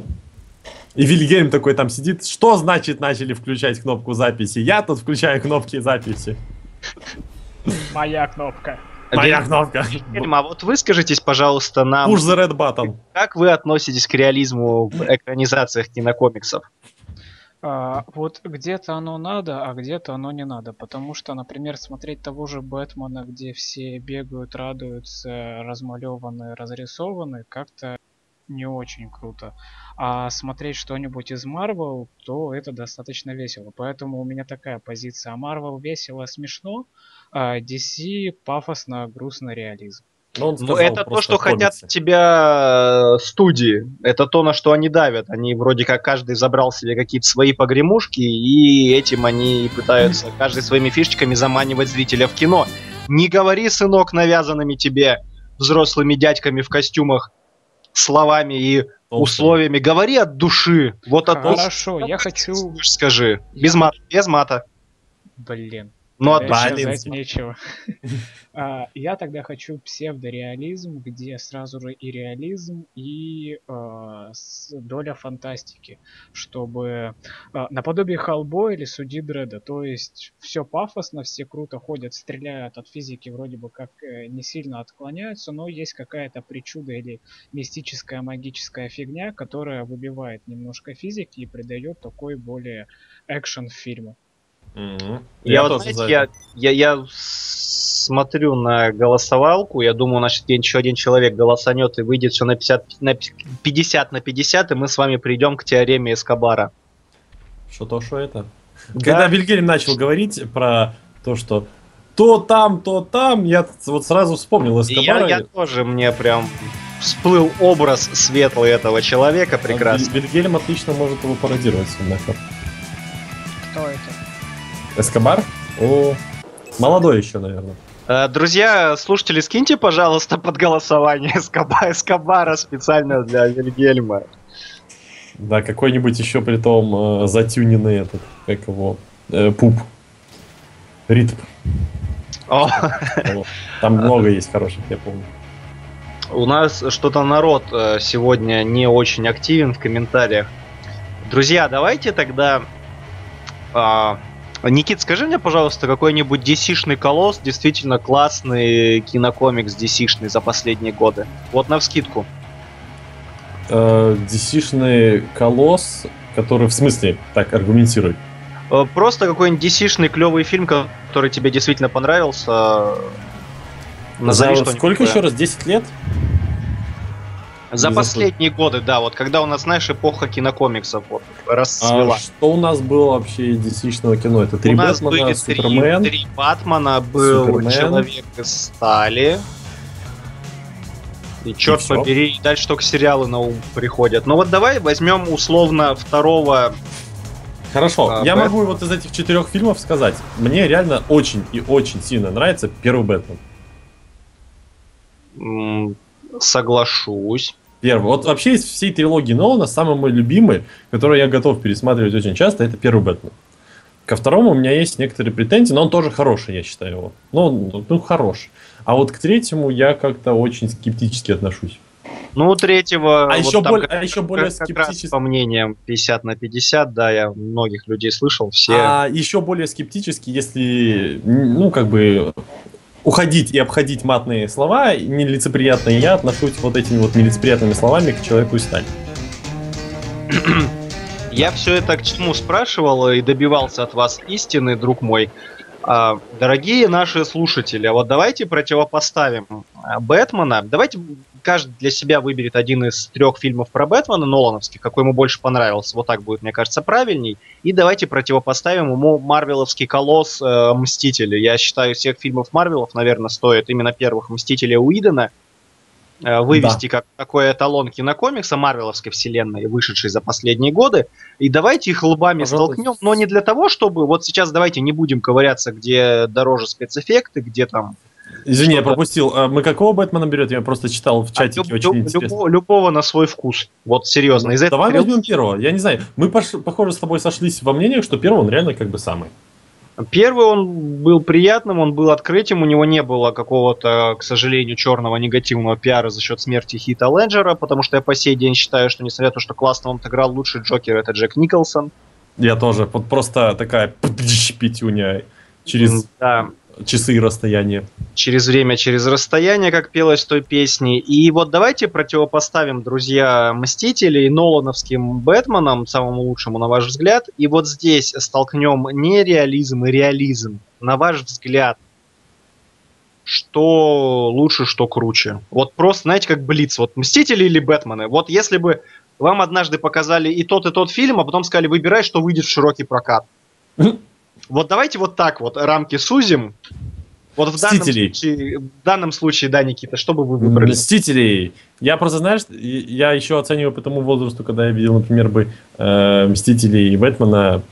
И Вильгельм такой там сидит. Что значит начали включать кнопку записи? Я тут включаю кнопки записи. Моя кнопка. Моя кнопка. А вот выскажитесь, пожалуйста, нам... Push the red button. Как вы относитесь к реализму в экранизациях кинокомиксов? А, вот где-то оно надо, а где-то оно не надо. Потому что, например, смотреть того же Бэтмена, где все бегают, радуются, размалеваны, разрисованы, как-то не очень круто. А смотреть что-нибудь из Marvel, то это достаточно весело. Поэтому у меня такая позиция. Marvel весело, смешно, а DC пафосно, грустно, реализм. Ну, ну это то, что хотят тебя э, студии. Это то, на что они давят. Они вроде как каждый забрал себе какие-то свои погремушки, и этим они пытаются каждый своими фишечками заманивать зрителя в кино. Не говори, сынок, навязанными тебе взрослыми дядьками в костюмах словами и условиями. Говори от души. Вот от Хорошо, я хочу... Скажи. Без мата. Без мата. Блин. Ну, а сказать нечего. а, я тогда хочу псевдореализм, где сразу же и реализм, и э, доля фантастики, чтобы э, наподобие Халбо или Суди Дреда, то есть все пафосно, все круто ходят, стреляют от физики, вроде бы как э, не сильно отклоняются, но есть какая-то причуда или мистическая магическая фигня, которая выбивает немножко физики и придает такой более экшен фильму. Mm-hmm. Я, я, вот, знаете, я, я, я смотрю на голосовалку, я думаю, у нас еще один человек голосанет и выйдет все на 50 на 50, на 50 и мы с вами придем к теореме Эскобара. Что то, что это? Да. Когда Вильгельм начал говорить про то, что то там, то там, я вот сразу вспомнил Эскобара. Я, я тоже, мне прям всплыл образ светлый этого человека прекрасно. Вильгельм отлично может его пародировать. Кто это? Эскобар? О, молодой еще, наверное. Э, друзья, слушатели, скиньте, пожалуйста, под голосование Эскобара специально для Вильгельма. Да, какой-нибудь еще при том э, затюненный этот, как его, э, пуп. Ритм. Там много есть хороших, я помню. У нас что-то народ э, сегодня не очень активен в комментариях. Друзья, давайте тогда... Никит, скажи мне, пожалуйста, какой-нибудь DC-шный колосс, действительно классный кинокомикс DC-шный за последние годы. Вот на вскидку. Э, DC-шный колосс, который в смысле, так, аргументируй. Э, просто какой-нибудь DC-шный клевый фильм, который тебе действительно понравился. Назови За сколько еще раз? 10 лет? За Не последние годы, да, вот когда у нас, знаешь, эпоха кинокомиксов вот, расцвела. А что у нас было вообще из DC-шного кино? Это три Бэтмена, были Супермен? Три, три Батмана, был Супермен. Человек из стали. И черт и побери, дальше только сериалы на ум приходят. Но ну вот давай возьмем условно второго Хорошо, а, я Бэт... могу вот из этих четырех фильмов сказать. Мне реально очень и очень сильно нравится первый Бэтмен. Соглашусь. Первый. Вот вообще из всей трилогии Нолана самый мой любимый, который я готов пересматривать очень часто, это первый Бэтмен. Ко второму у меня есть некоторые претензии, но он тоже хороший, я считаю его. Ну, ну хорош. А вот к третьему я как-то очень скептически отношусь. Ну, третьего... А, вот еще, более, а еще более как, скептически... по мнениям 50 на 50, да, я многих людей слышал, все... А еще более скептически, если, ну, как бы, уходить и обходить матные слова, нелицеприятные, я отношусь вот этими вот нелицеприятными словами к человеку из стали. Я все это к чему спрашивал и добивался от вас истины, друг мой. А, дорогие наши слушатели, вот давайте противопоставим а, Бэтмена. Давайте каждый для себя выберет один из трех фильмов про Бэтмена, Нолановских, какой ему больше понравился. Вот так будет, мне кажется, правильней. И давайте противопоставим ему Марвеловский колосс э, Мстители. Я считаю, всех фильмов Марвелов, наверное, стоит именно первых Мстителей Уидона э, вывести да. как такой эталон кинокомикса Марвеловской вселенной, вышедшей за последние годы. И давайте их лбами Пожалуйста. столкнем, но не для того, чтобы... Вот сейчас давайте не будем ковыряться, где дороже спецэффекты, где там Извини, я пропустил. А мы какого Бэтмена берете? Я просто читал в а чатике а, очень люб, интересно. Любого, на свой вкус. Вот серьезно. Из Давай этого возьмем первого. Я не знаю. Мы, похоже, с тобой сошлись во мнениях, что первый он реально как бы самый. Первый он был приятным, он был открытием, у него не было какого-то, к сожалению, черного негативного пиара за счет смерти Хита Леджера, потому что я по сей день считаю, что несмотря на то, что классно он отыграл, лучший Джокер это Джек Николсон. Я тоже. Вот просто такая пятюня через... Да часы и расстояние. Через время, через расстояние, как пелось в той песне. И вот давайте противопоставим, друзья, Мстителей Нолановским Бэтменом, самому лучшему, на ваш взгляд. И вот здесь столкнем не реализм и реализм. На ваш взгляд, что лучше, что круче. Вот просто, знаете, как Блиц. Вот Мстители или Бэтмены. Вот если бы вам однажды показали и тот, и тот фильм, а потом сказали, выбирай, что выйдет в широкий прокат. Вот давайте вот так вот рамки сузим. Вот в данном, случае, в данном случае, да, Никита, что бы вы выбрали? Мстителей. Я просто, знаешь, я еще оцениваю по тому возрасту, когда я видел, например, бы э, Мстителей и Бэтмена.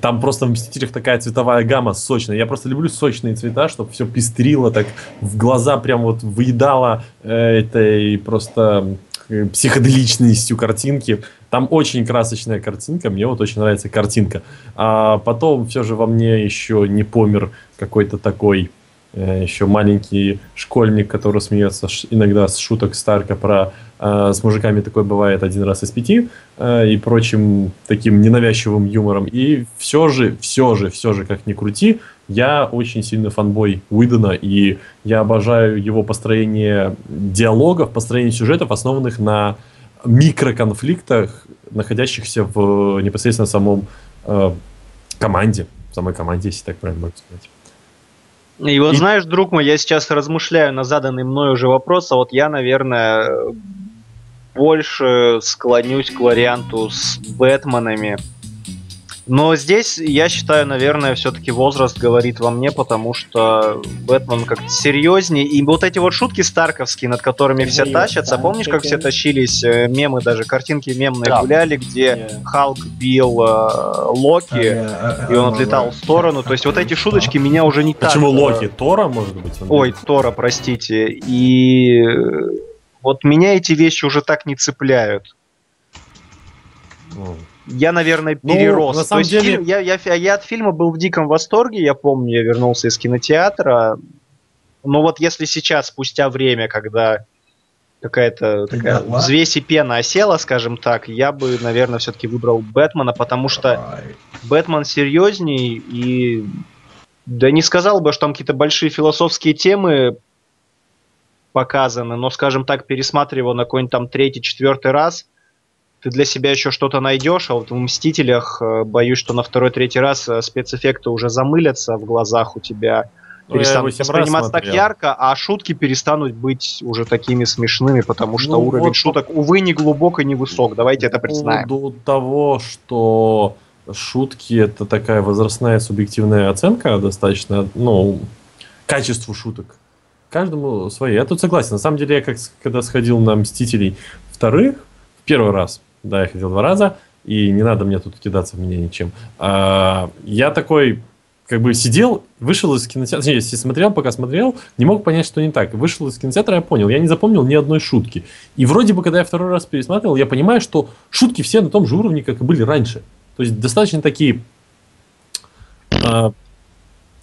Там просто в Мстителях такая цветовая гамма сочная. Я просто люблю сочные цвета, чтобы все пестрило, так в глаза прям вот выедало э, этой просто э, психоделичностью картинки. Там очень красочная картинка, мне вот очень нравится картинка. А потом все же во мне еще не помер какой-то такой э, еще маленький школьник, который смеется иногда с шуток Старка про э, с мужиками такое бывает один раз из пяти э, и прочим таким ненавязчивым юмором. И все же, все же, все же, как ни крути, я очень сильный фанбой Уидона, и я обожаю его построение диалогов, построение сюжетов, основанных на микроконфликтах, находящихся в непосредственно самом э, команде, самой команде, если так правильно могу сказать. И вот и... знаешь, друг мой, я сейчас размышляю на заданный мной уже вопрос, а вот я, наверное, больше склонюсь к варианту с Бэтменами, но здесь, я считаю, наверное, все-таки возраст говорит во мне, потому что Бэтмен как-то серьезнее. И вот эти вот шутки старковские, над которыми все тащатся, помнишь, как все тащились э, мемы, даже картинки мемные да. гуляли, где Халк бил э, Локи, а, и он отлетал в сторону. То есть вот эти шуточки меня уже не Почему так... Почему Локи? Тора, может быть? Ой, Тора, простите. И вот меня эти вещи уже так не цепляют. Я, наверное, перерос. Ну, на самом деле... фильм, я, я, я от фильма был в диком восторге, я помню, я вернулся из кинотеатра. Но вот если сейчас, спустя время, когда какая-то такая взвесь и пена осела, скажем так, я бы, наверное, все-таки выбрал Бэтмена, потому что Бэтмен серьезней и да не сказал бы, что там какие-то большие философские темы показаны, но, скажем так, пересматривая на какой-нибудь там третий, четвертый раз, ты для себя еще что-то найдешь, а вот в «Мстителях» э, боюсь, что на второй, третий раз э, спецэффекты уже замылятся в глазах у тебя, ну, перестанут восприниматься так ярко, а шутки перестанут быть уже такими смешными, потому что ну, уровень вот шуток, увы, не глубок и не высок. Давайте это признаем. По поводу того, что шутки это такая возрастная субъективная оценка достаточно, ну, качеству шуток. Каждому свои. Я тут согласен. На самом деле, я как когда сходил на Мстителей вторых, в первый раз, да, я ходил два раза, и не надо мне тут кидаться в меня ничем. А, я такой, как бы сидел, вышел из кинотеатра, если смотрел, пока смотрел, не мог понять, что не так. Вышел из кинотеатра, я понял, я не запомнил ни одной шутки. И вроде бы, когда я второй раз пересматривал, я понимаю, что шутки все на том же уровне, как и были раньше. То есть достаточно такие э,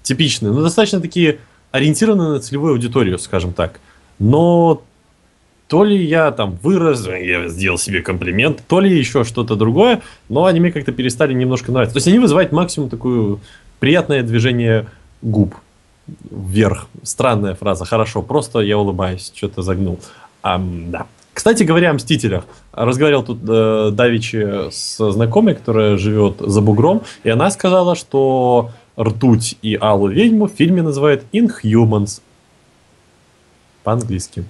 типичные, но достаточно такие ориентированные на целевую аудиторию, скажем так. Но то ли я там вырос, я сделал себе комплимент, то ли еще что-то другое, но они мне как-то перестали немножко нравиться. То есть они вызывают максимум такое приятное движение губ вверх. Странная фраза. Хорошо, просто я улыбаюсь, что-то загнул. А, да. Кстати говоря о «Мстителях». Разговаривал тут э, Давичи с знакомой, которая живет за бугром, и она сказала, что Ртуть и Аллу Ведьму в фильме называют Inhumans. По-английски.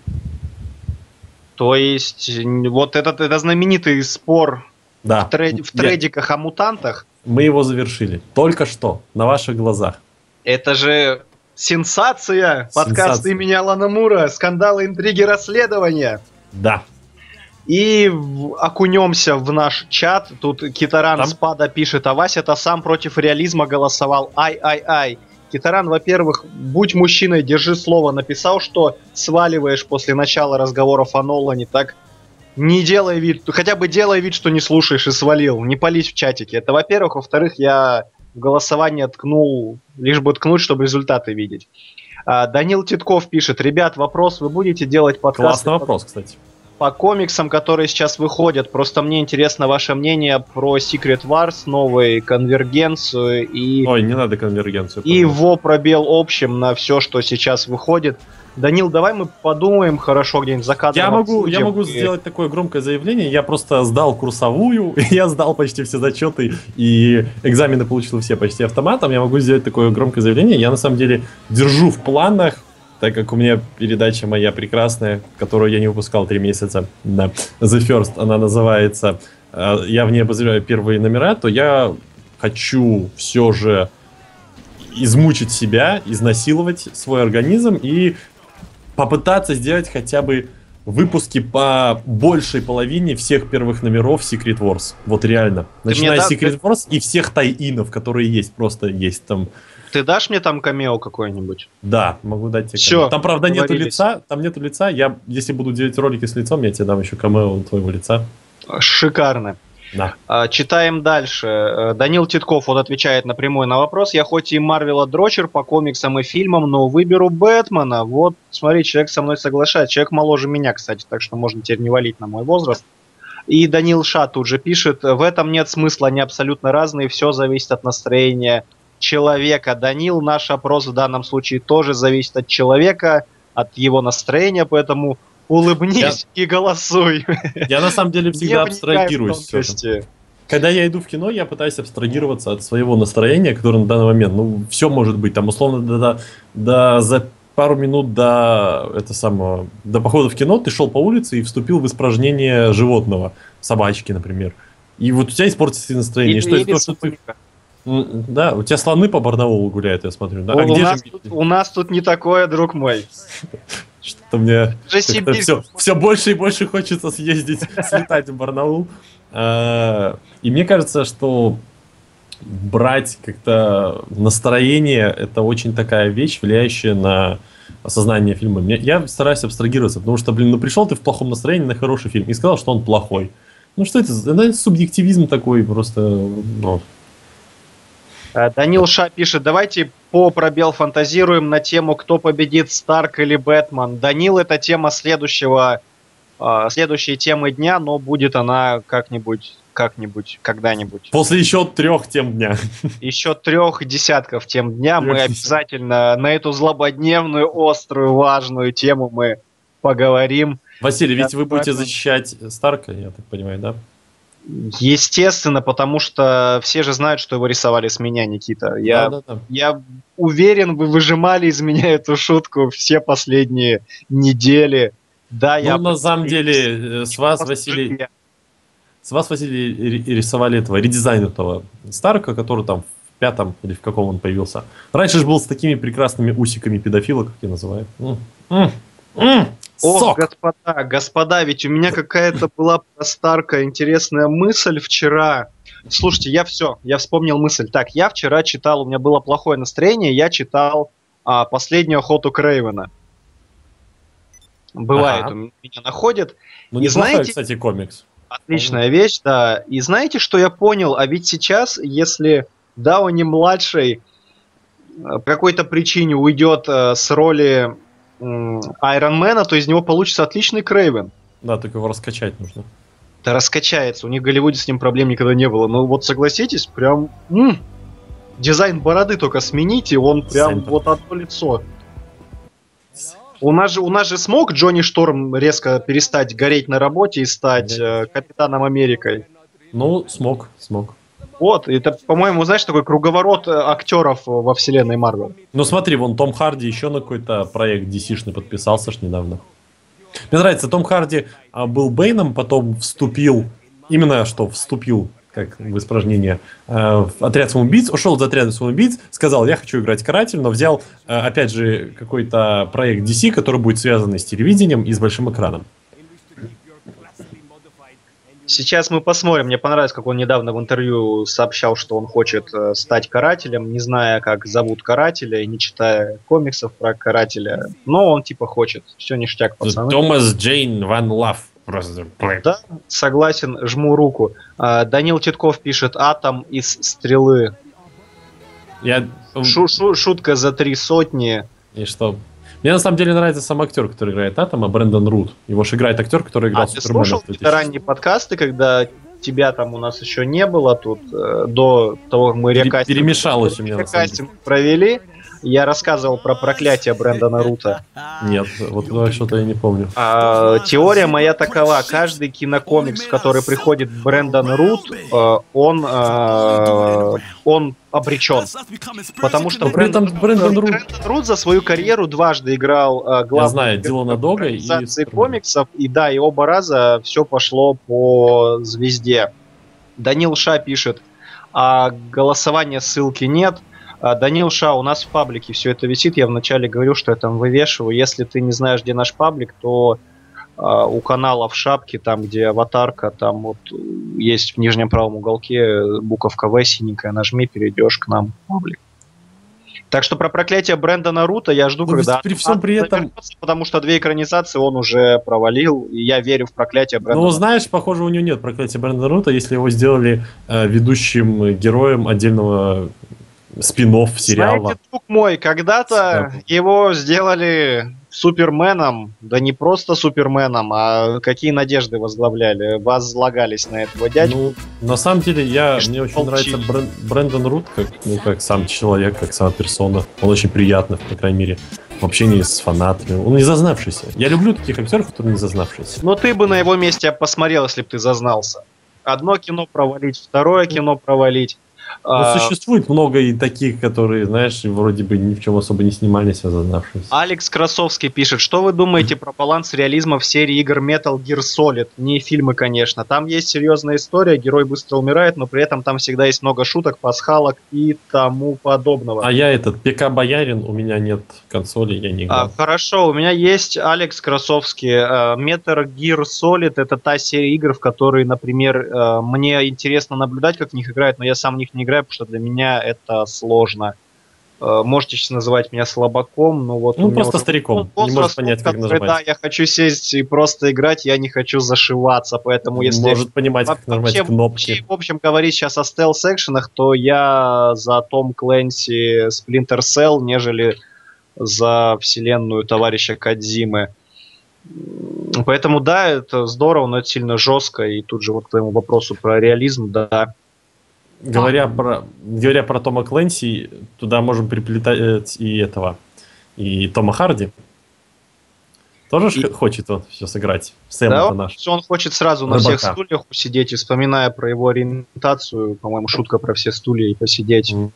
То есть, вот этот это знаменитый спор да. в, тред, в тредиках Я... о мутантах. Мы его завершили. Только что, на ваших глазах. Это же сенсация! сенсация. Подкаст имени Алана Мура. Скандалы, интриги, расследования. Да. И окунемся в наш чат. Тут Китаран Там? Спада пишет, а Вася-то сам против реализма голосовал. Ай-ай-ай. Китаран, во-первых, будь мужчиной, держи слово. Написал, что сваливаешь после начала разговоров о Нолане, так не делай вид, хотя бы делай вид, что не слушаешь и свалил. Не пались в чатике. Это во-первых. Во-вторых, я в голосование ткнул, лишь бы ткнуть, чтобы результаты видеть. А, Данил Титков пишет, ребят, вопрос, вы будете делать подкаст? Классный вопрос, кстати. По комиксам, которые сейчас выходят, просто мне интересно ваше мнение про Secret Wars, новую конвергенцию и... Ой, не надо конвергенцию. И его пробел общим на все, что сейчас выходит. Данил, давай мы подумаем хорошо где-нибудь за кадром. Я могу, я могу и... сделать такое громкое заявление. Я просто сдал курсовую, я сдал почти все зачеты и экзамены получил все почти автоматом. Я могу сделать такое громкое заявление. Я на самом деле держу в планах так как у меня передача моя прекрасная, которую я не выпускал три месяца, да, The First, она называется, э, я в ней обозреваю первые номера, то я хочу все же измучить себя, изнасиловать свой организм и попытаться сделать хотя бы выпуски по большей половине всех первых номеров Secret Wars. Вот реально. Начиная с Secret Wars и всех тайинов, которые есть. Просто есть там. Ты дашь мне там камео какой-нибудь? Да, могу дать тебе Все, Там, правда, нету лица. Там нету лица. Я, если буду делать ролики с лицом, я тебе дам еще камео твоего лица. Шикарно. Да. А, читаем дальше. Э, Данил Титков вот отвечает напрямую на вопрос. Я хоть и Марвела дрочер по комиксам и фильмам, но выберу Бэтмена. Вот, смотри, человек со мной соглашается. Человек моложе меня, кстати, так что можно теперь не валить на мой возраст. И Данил Ша тут же пишет, в этом нет смысла, они абсолютно разные, все зависит от настроения человека. Данил, наш опрос в данном случае тоже зависит от человека, от его настроения, поэтому улыбнись я... и голосуй. Я на самом деле всегда абстрагируюсь. Когда я иду в кино, я пытаюсь абстрагироваться от своего настроения, которое на данный момент, ну, все может быть, там, условно, до, до, до за пару минут до это самого, до похода в кино ты шел по улице и вступил в испражнение животного, собачки, например. И вот у тебя испортится настроение. И, что это то, что ты... Да, у тебя слоны по Барнаулу гуляют, я смотрю. Да? А у, нас тут, у нас тут не такое, друг мой. Что-то мне все, все больше и больше хочется съездить, слетать в Барнаул. А, и мне кажется, что брать как-то настроение это очень такая вещь, влияющая на осознание фильма. Я стараюсь абстрагироваться, потому что, блин, ну пришел ты в плохом настроении на хороший фильм и сказал, что он плохой. Ну что это? Это субъективизм такой просто. Ну. Э, Данил Ша пишет, давайте по пробел фантазируем на тему, кто победит, Старк или Бэтмен. Данил, это тема следующего, э, следующей темы дня, но будет она как-нибудь, как-нибудь, когда-нибудь. После еще трех тем дня. Еще трех десятков тем дня трех мы обязательно на эту злободневную, острую, важную тему мы поговорим. Василий, ведь вы будете защищать Старка, я так понимаю, да? Естественно, потому что все же знают, что его рисовали с меня, Никита. Я, да, да, да. я уверен, вы выжимали из меня эту шутку все последние недели. Да, ну, я... на самом деле, э, с вас, Василий, с вас, Василий, рисовали этого, редизайн этого Старка, который там в пятом или в каком он появился. Раньше же был с такими прекрасными усиками педофила, как я называю. Ох, господа, господа, ведь у меня какая-то была старка интересная мысль вчера. Слушайте, я все, я вспомнил мысль. Так, я вчера читал, у меня было плохое настроение, я читал а, последнюю охоту Крейвена. Бывает, ага. у меня находит. Ну, и знаете, кстати, комикс. Отличная ага. вещь, да. И знаете, что я понял? А ведь сейчас, если Дауни младший э, по какой-то причине уйдет э, с роли Айронмена, то из него получится отличный Крейвен. Да, только его раскачать нужно. Да раскачается, у них в Голливуде с ним проблем никогда не было. Но вот согласитесь, прям... М-м, дизайн бороды только смените, он прям Дизайн вот одно лицо. У нас, же, у нас же смог Джонни Шторм резко перестать гореть на работе и стать э, капитаном Америкой? Ну, смог, смог. Вот, это, по-моему, знаешь, такой круговорот э, актеров во вселенной Марвел. Ну смотри, вон Том Харди еще на какой-то проект DC-шный подписался ж недавно. Мне нравится, Том Харди а, был Бэйном, потом вступил, именно что вступил, как в испражнение, э, в отряд самоубийц, ушел из отряда самоубийц, сказал, я хочу играть каратель, но взял, э, опять же, какой-то проект DC, который будет связан с телевидением и с большим экраном. Сейчас мы посмотрим. Мне понравилось, как он недавно в интервью сообщал, что он хочет э, стать карателем, не зная, как зовут карателя, и не читая комиксов про карателя. Но он типа хочет. Все ништяк, пацаны. Томас Джейн Ван Лав. Просто Да, согласен, жму руку. А, Данил Титков пишет «Атом из стрелы». Я... Шу -шу Шутка за три сотни. И что? Мне на самом деле нравится сам актер, который играет Атома, Брэндон Рут. Его же играет актер, который играл а, Супермена. Ты слушал ранние подкасты, когда тебя там у нас еще не было тут, э, до того, как мы рекастинг, Перемешалось у меня рекастинг провели. Я рассказывал про проклятие Брэндона Рута. Нет, вот ну, что-то я не помню. А, теория моя такова. Каждый кинокомикс, в который приходит Брэндон Рут, э, он, э, он обречен. Потому что этом Брэндон Рут... Брэндон Рут за свою карьеру дважды играл э, главный... Я знаю, Дилана Дога и... комиксов. И да, и оба раза все пошло по звезде. Данил Ша пишет, а голосования ссылки нет – Данил Ша, у нас в паблике все это висит. Я вначале говорю, что я там вывешиваю. Если ты не знаешь, где наш паблик, то Uh, у канала в шапке, там, где аватарка, там вот есть в нижнем правом уголке буковка В синенькая, нажми, перейдешь к нам в паблик. Так что про проклятие бренда Наруто я жду, Но ну, когда... При всем при этом... Потому что две экранизации он уже провалил, и я верю в проклятие бренда Ну, знаешь, похоже, у него нет проклятия бренда Наруто, если его сделали э, ведущим героем отдельного спинов сериала. Знаете, друг мой, когда-то его сделали Суперменом, да не просто Суперменом, а какие надежды возглавляли, возлагались на этого дядю. Ну, на самом деле, я, мне очень нравится Брэн, Брэндон Рут, как, ну, как сам человек, как сама персона. Он очень приятный, по крайней мере, в общении с фанатами. Он не зазнавшийся. Я люблю таких актеров, которые не зазнавшиеся. Но ты бы на его месте посмотрел, если бы ты зазнался. Одно кино провалить, второе кино провалить. Ну, а, существует много и таких, которые, знаешь, вроде бы ни в чем особо не снимались, осознавшись. Алекс Красовский пишет, что вы думаете про баланс реализма в серии игр Metal Gear Solid? Не фильмы, конечно. Там есть серьезная история, герой быстро умирает, но при этом там всегда есть много шуток, пасхалок и тому подобного. А я этот, ПК Боярин, у меня нет консоли, я не играл. А, хорошо, у меня есть Алекс Красовский. А, Metal Gear Solid это та серия игр, в которой, например, а, мне интересно наблюдать, как в них играют, но я сам в них не играю, потому что для меня это сложно. Э, можете сейчас называть меня слабаком, но вот... Ну, просто стариком, не можешь понять, как нажимать. Да, я хочу сесть и просто играть, я не хочу зашиваться, поэтому если... Может понимать, как нажимать вообще, кнопки. Вообще, в общем, говорить сейчас о стелс-экшенах, то я за Том Клэнси Splinter Cell, нежели за вселенную товарища Кадзимы. Поэтому да, это здорово, но это сильно жестко. И тут же вот к твоему вопросу про реализм, да, Говоря, а. про, говоря про Тома Клэнси, туда можем приплетать и этого, и Тома Харди. Тоже и... хочет он все сыграть. Сэм да, это наш. Он хочет сразу Рыбака. на всех стульях усидеть, и вспоминая про его ориентацию, по-моему, шутка про все стулья и посидеть mm.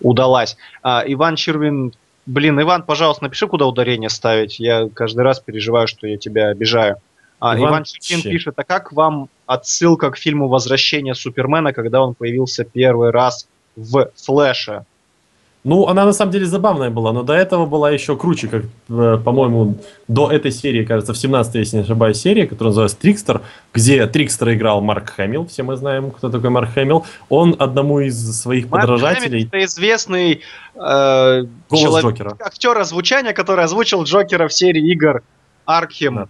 удалась. А, Иван Червин, блин, Иван, пожалуйста, напиши, куда ударение ставить. Я каждый раз переживаю, что я тебя обижаю. А, Иван, Иван Червин пишет, а как вам отсылка к фильму «Возвращение Супермена», когда он появился первый раз в «Флэше». Ну, она на самом деле забавная была, но до этого была еще круче, как, э, по-моему, до этой серии, кажется, в 17-й, если не ошибаюсь, серии, которая называется «Трикстер», где Трикстера играл Марк Хэмилл, все мы знаем, кто такой Марк Хэмилл. Он одному из своих Марк подражателей... Хэмилл это известный э, Голос человек, Джокера. актер озвучания, который озвучил Джокера в серии игр Аркхем. Да.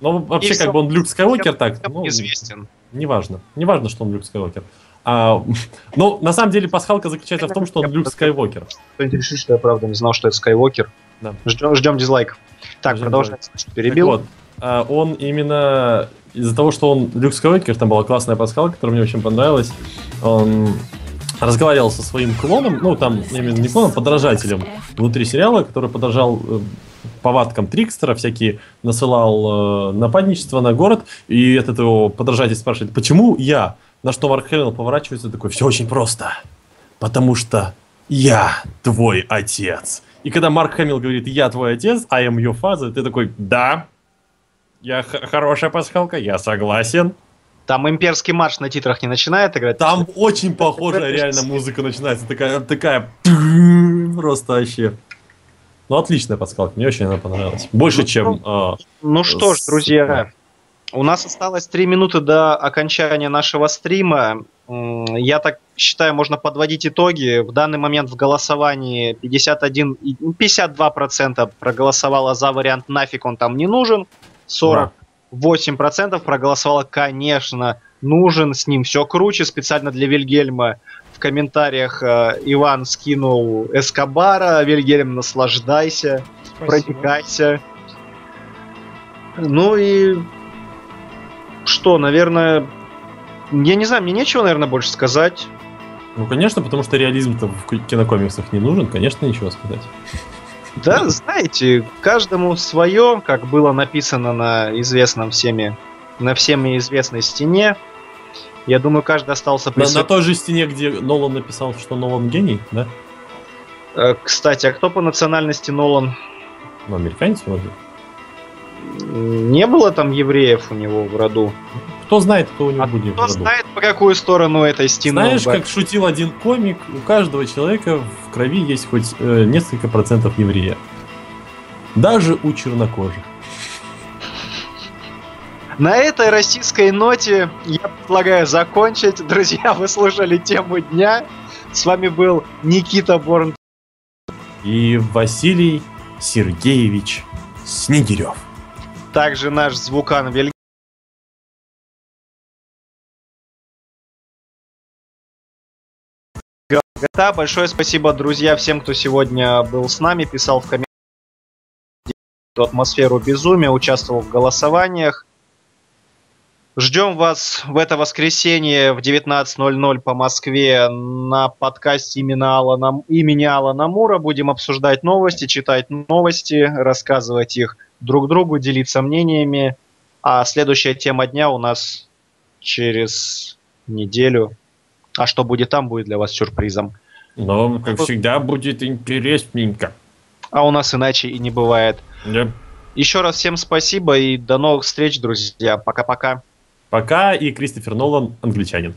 Ну, вообще, и как бы он Люк Скайуокер, так, ну, известен. Неважно. Неважно, что он Люк Скайуокер. А, ну, на самом деле, пасхалка заключается в том, что он Люк Скайуокер. Кто-нибудь решит, что я правда не знал, что это Скайуокер. Да. Ждем, ждем дизлайк. Так, продолжайте. Перебил. Так вот, а, он именно из-за того, что он Люк Скайуокер, там была классная пасхалка, которая мне очень понравилась. Он разговаривал со своим клоном, ну там именно не клоном, подражателем внутри сериала, который подражал э, повадкам Трикстера, всякие насылал э, нападничество на город, и этот его подражатель спрашивает, почему я? На что Марк Хэмилл поворачивается такой, все очень просто, потому что я твой отец. И когда Марк Хэмилл говорит, я твой отец, I am your father, ты такой, да, я хорошая пасхалка, я согласен. Там имперский марш на титрах не начинает играть? Там очень похожая реально музыка начинается, такая, такая, просто вообще. Ну, отличная подсказка, мне очень она понравилась. Больше, ну, чем... Э, ну что ж, друзья, у нас осталось три минуты до окончания нашего стрима. Я так считаю, можно подводить итоги. В данный момент в голосовании 51, 52% ну, проголосовало за вариант «нафиг он там не нужен», 48% проголосовало «конечно, нужен, с ним все круче», специально для Вильгельма в комментариях э, Иван скинул Эскобара, Вильгельм, наслаждайся, Спасибо. протекайся. Ну и что, наверное, я не знаю, мне нечего, наверное, больше сказать. Ну, конечно, потому что реализм-то в кинокомиксах не нужен, конечно, ничего сказать. Да, знаете, каждому свое, как было написано на известном всеми, на всеми известной стене. Я думаю, каждый остался при... На, на той же стене, где Нолан написал, что Нолан гений, да? Э, кстати, а кто по национальности Нолан? Ну, американец вроде. Не было там евреев у него в роду. Кто знает, кто у него а будет кто в роду. знает, по какую сторону этой стены Знаешь, как шутил один комик, у каждого человека в крови есть хоть э, несколько процентов еврея. Даже у чернокожих. На этой российской ноте я предлагаю закончить. Друзья, вы слушали тему дня. С вами был Никита Борн. И Василий Сергеевич Снегирев. Также наш звукан Вельгин. Да, большое спасибо, друзья, всем, кто сегодня был с нами, писал в комментариях атмосферу безумия, участвовал в голосованиях. Ждем вас в это воскресенье в 19.00 по Москве на подкасте имени Алана, имени Алана Мура. Будем обсуждать новости, читать новости, рассказывать их друг другу, делиться мнениями. А следующая тема дня у нас через неделю. А что будет там, будет для вас сюрпризом. Но, как всегда, будет интересненько. А у нас иначе и не бывает. Да. Еще раз всем спасибо и до новых встреч, друзья. Пока-пока. Пока и Кристофер Нолан англичанин.